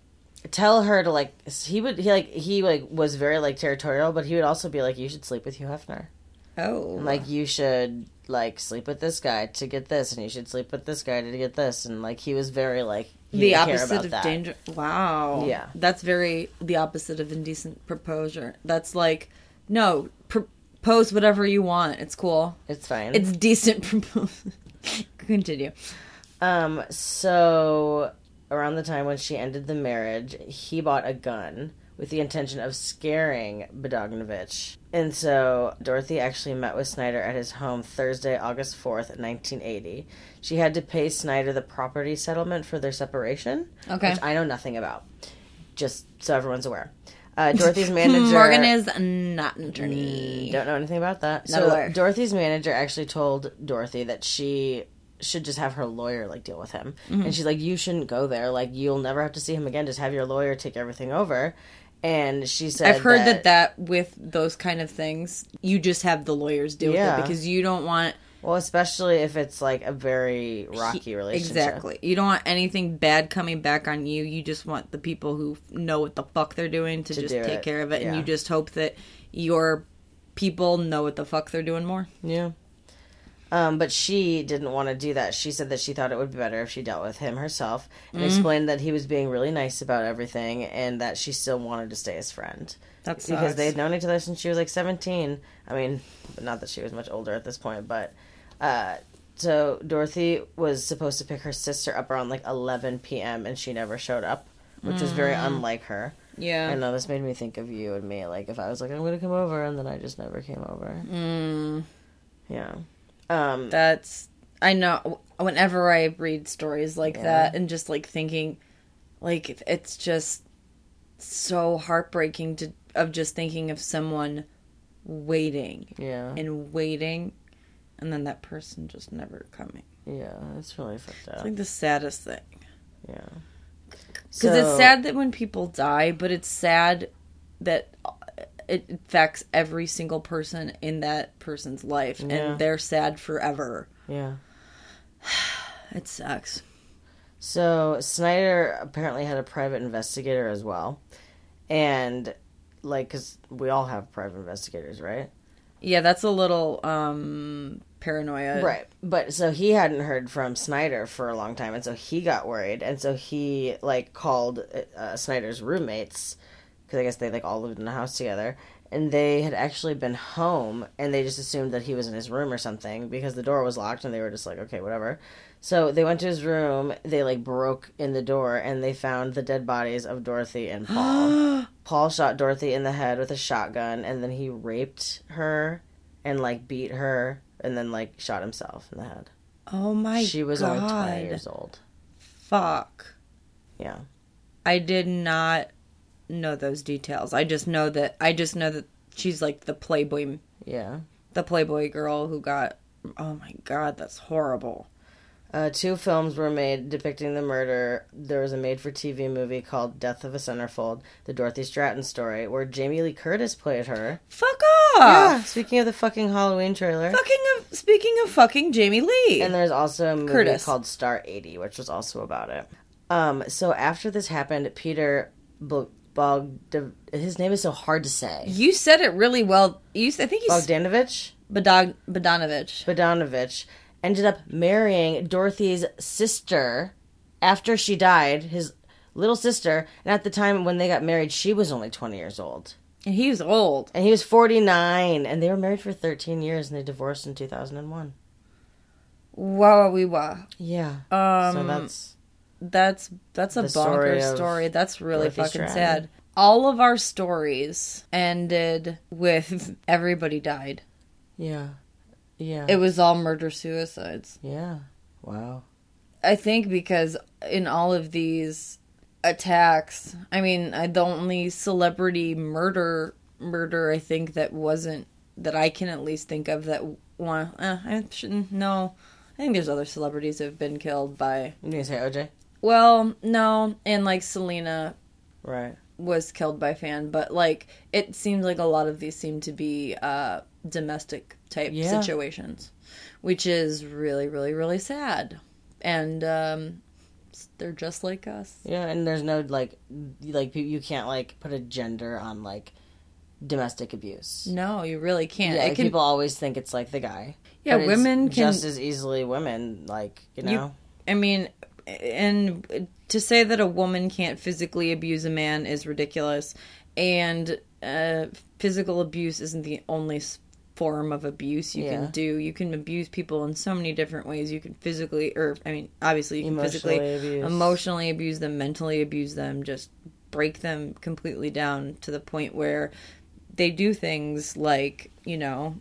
tell her to like he would he like he like was very like territorial but he would also be like you should sleep with hugh hefner Oh, like you should like sleep with this guy to get this and you should sleep with this guy to get this and like he was very like the opposite of that. danger. Wow. Yeah. That's very the opposite of indecent proposure. That's like, no, propose whatever you want. It's cool. it's fine It's decent proposal. Continue. um so around the time when she ended the marriage he bought a gun with the intention of scaring Bogdanovich. And so Dorothy actually met with Snider at his home Thursday, August 4th, 1980. She had to pay Snider the property settlement for their separation, Okay. which I know nothing about. Just so everyone's aware. Uh, Dorothy's manager Morgan is not an attorney. don't know anything about that. Not so aware. Dorothy's manager actually told Dorothy that she should just have her lawyer like deal with him. Mm-hmm. And she's like, You shouldn't go there. Like you'll never have to see him again. Just have your lawyer take everything over. And she said I've heard that, that with those kind of things, you just have the lawyers deal Yeah. with it because you don't want Well, especially if it's like a very rocky relationship. Exactly. You don't want anything bad coming back on you. You just want the people who know what the fuck they're doing to, To just do take it, care of it, and you just hope that your people know what the fuck they're doing more. Yeah. Um, but she didn't want to do that. She said that she thought it would be better if she dealt with him herself and Mm. explained that he was being really nice about everything and that she still wanted to stay his friend. That because they had known each other since she was like 17. I mean, not that she was much older at this point, but uh, so Dorothy was supposed to pick her sister up around like 11 p.m. and she never showed up, which was very Mm. unlike her. Yeah. I know this made me think of you and me. Like if I was like, I'm gonna come over, and then I just never came over. Mm. Yeah. Um. That's I know. Whenever I read stories like Yeah. that, and just like thinking, like it's just so heartbreaking to of just thinking of someone waiting Yeah. and waiting, and then that person just never coming. Yeah. It's really fucked up. It's like the saddest thing. yeah. Because it's sad that when people die, but it's sad that uh, it affects every single person in that person's life, Yeah. and they're sad forever. Yeah. It sucks. So Snider apparently had a private investigator as well, and like, cause we all have private investigators, right? Yeah, that's a little um paranoia. Right. But so he hadn't heard from Snider for a long time, and so he got worried, and so he like called uh, Snider's roommates because I guess they like all lived in a house together, and they had actually been home, and they just assumed that he was in his room or something because the door was locked, and they were just like, okay, whatever. So they went to his room. They like broke in the door, and they found the dead bodies of Dorothy and Paul. Paul shot Dorothy in the head with a shotgun, and then he raped her and like beat her, and then like shot himself in the head. Oh my she was god. only twenty years old. Fuck. Yeah, I did not know those details. I just know that I just know that she's like the Playboy yeah. the Playboy girl who got Oh my god, that's horrible. Uh, two films were made depicting the murder. There was a made-for-TV movie called "Death of a Centerfold," the Dorothy Stratten story, where Jamie Lee Curtis played her. Fuck off! Yeah. Speaking of the fucking Halloween trailer, Fucking of speaking of fucking Jamie Lee. And there's also a movie Curtis. called Star 80, which was also about it. Um, so after this happened, Peter Bog, his name is so hard to say. you said it really well. You I think you s- Bogdanovich, Bodag- Bodanovich. Bogdanovich, ended up marrying Dorothy's sister after she died, his little sister. And at the time when they got married, she was only 20 years old. And he was old. And he was 49. And they were married for 13 years and they divorced in 2001. Wow, we wah. Yeah. Um, so that's. That's that's a The story bonkers story. That's really Dorothy fucking Stratten. sad. All of our stories ended with everybody died. Yeah. Yeah. It was all murder suicides. Yeah. Wow. I think because in all of these attacks, I mean, I, the only celebrity murder murder I think that wasn't that I can at least think of that one. Uh, I shouldn't. No, I think there's other celebrities that have been killed by. You say OJ? Well, no, and like Selena Right. was killed by fan, but like it seems like a lot of these seem to be uh domestic type Yeah. situations, which is really, really, really sad. And um they're just like us. Yeah, and there's no like, like you- can't like put a gender on like domestic abuse. No, you really can't. Yeah, like, can, people always think it's like the guy. Yeah, women can- just as easily women. Like you know. You- I mean, and to say that a woman can't physically abuse a man is ridiculous. And uh, physical abuse isn't the only form of abuse you Yeah. can do. You can abuse people in so many different ways. You can physically, or I mean, obviously, you can Emotionally physically, abuse. emotionally abuse them, mentally abuse them, just break them completely down to the point where they do things like, you know,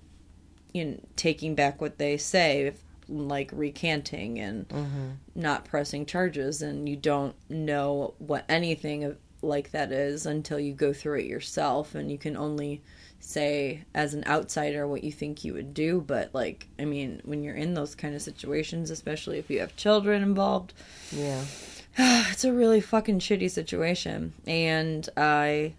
you know, taking back what they say, like recanting and mm-hmm. not pressing charges, and you don't know what anything of- like that is until you go through it yourself, and you can only say as an outsider what you think you would do. But like, I mean, when you're in those kind of situations, especially if you have children involved, Yeah. it's a really fucking shitty situation and i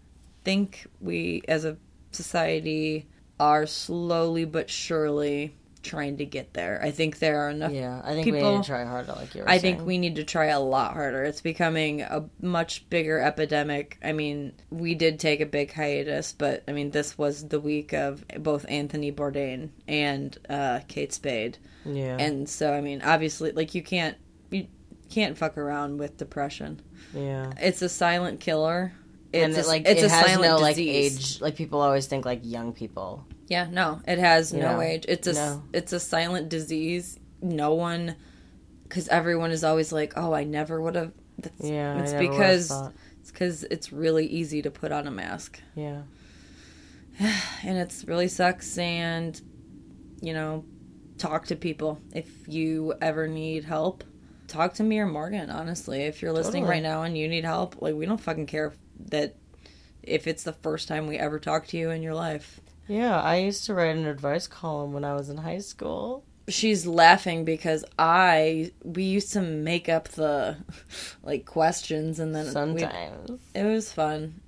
think we as a society are slowly but surely trying to get there. I think there are enough Yeah, I think people we need to try harder, like you were I saying. think we need to try a lot harder. It's becoming a much bigger epidemic. I mean, we did take a big hiatus, but I mean, this was the week of both Anthony Bourdain and uh, Kate Spade, Yeah. and so I mean, obviously, like you can't you can't fuck around with depression. yeah. It's a silent killer. It's and a, it, like it's it a has silent no like disease. age. Like people always think like young people. Yeah, no, it has no age. It's a No. it's a silent disease. No one, because everyone is always like, "Oh, I never would have." Yeah, I it's because it's because it's really easy to put on a mask, Yeah. and it's really sucks. And you know, talk to people if you ever need help. Talk to me or Morgan. Honestly, if you're listening Totally. right now and you need help, like we don't fucking care that if it's the first time we ever talk to you in your life. Yeah, I used to write an advice column when I was in high school. she's laughing because I we used to make up the like questions and then Sometimes it was fun.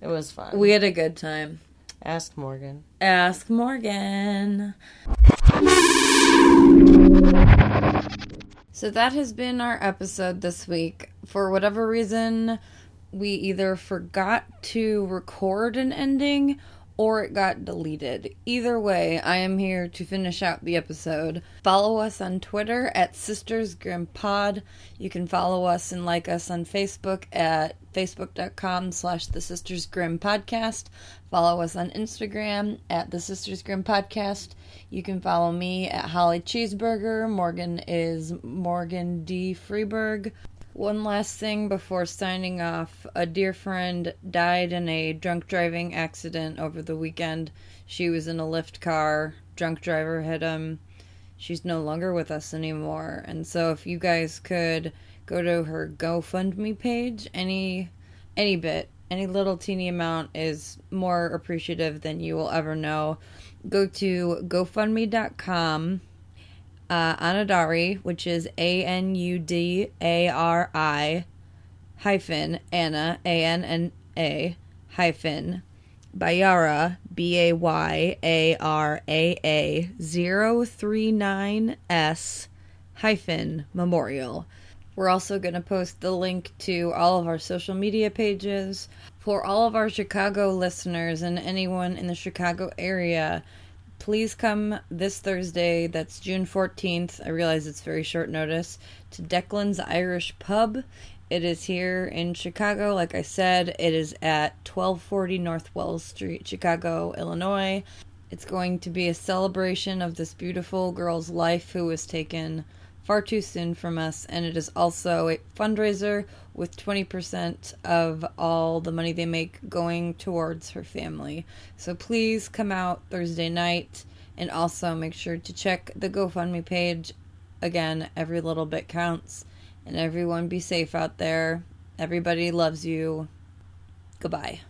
it was fun. We had a good time. Ask Morgan. Ask Morgan. So that has been our episode this week. For whatever reason, we either forgot to record an ending or it got deleted. Either way, I am here to finish out the episode. Follow us on Twitter at Sisters Grimm Pod. You can follow us and like us on Facebook at facebook.com slash the Sisters Grimm Podcast. Follow us on Instagram at the Sisters Grimm Podcast. You can follow me at Holly Cheeseburger. Morgan is Morgan D. Freeburg. One last thing before signing off. A dear friend died in a drunk driving accident over the weekend. She was in a Lyft car. Drunk driver hit him. She's no longer with us anymore. And so if you guys could go to her GoFundMe page, any any bit, any little teeny amount is more appreciative than you will ever know. Go to GoFundMe.com uh, Anudari, which is A N U D A R I hyphen Anna A N N A hyphen Bayara B A Y A R A A zero three nine S hyphen memorial. We're also going to post the link to all of our social media pages for all of our Chicago listeners and anyone in the Chicago area please come this Thursday, that's June 14th. I realize it's very short notice, to Declan's Irish Pub. It is here in Chicago. Like I said, it is at 1240 North Wells Street, Chicago, Illinois. It's going to be a celebration of this beautiful girl's life who was taken far too soon from us, and it is also a fundraiser with 20% of all the money they make going towards her family. So please come out Thursday night and also make sure to check the GoFundMe page. Again, every little bit counts, and everyone be safe out there. Everybody loves you. Goodbye.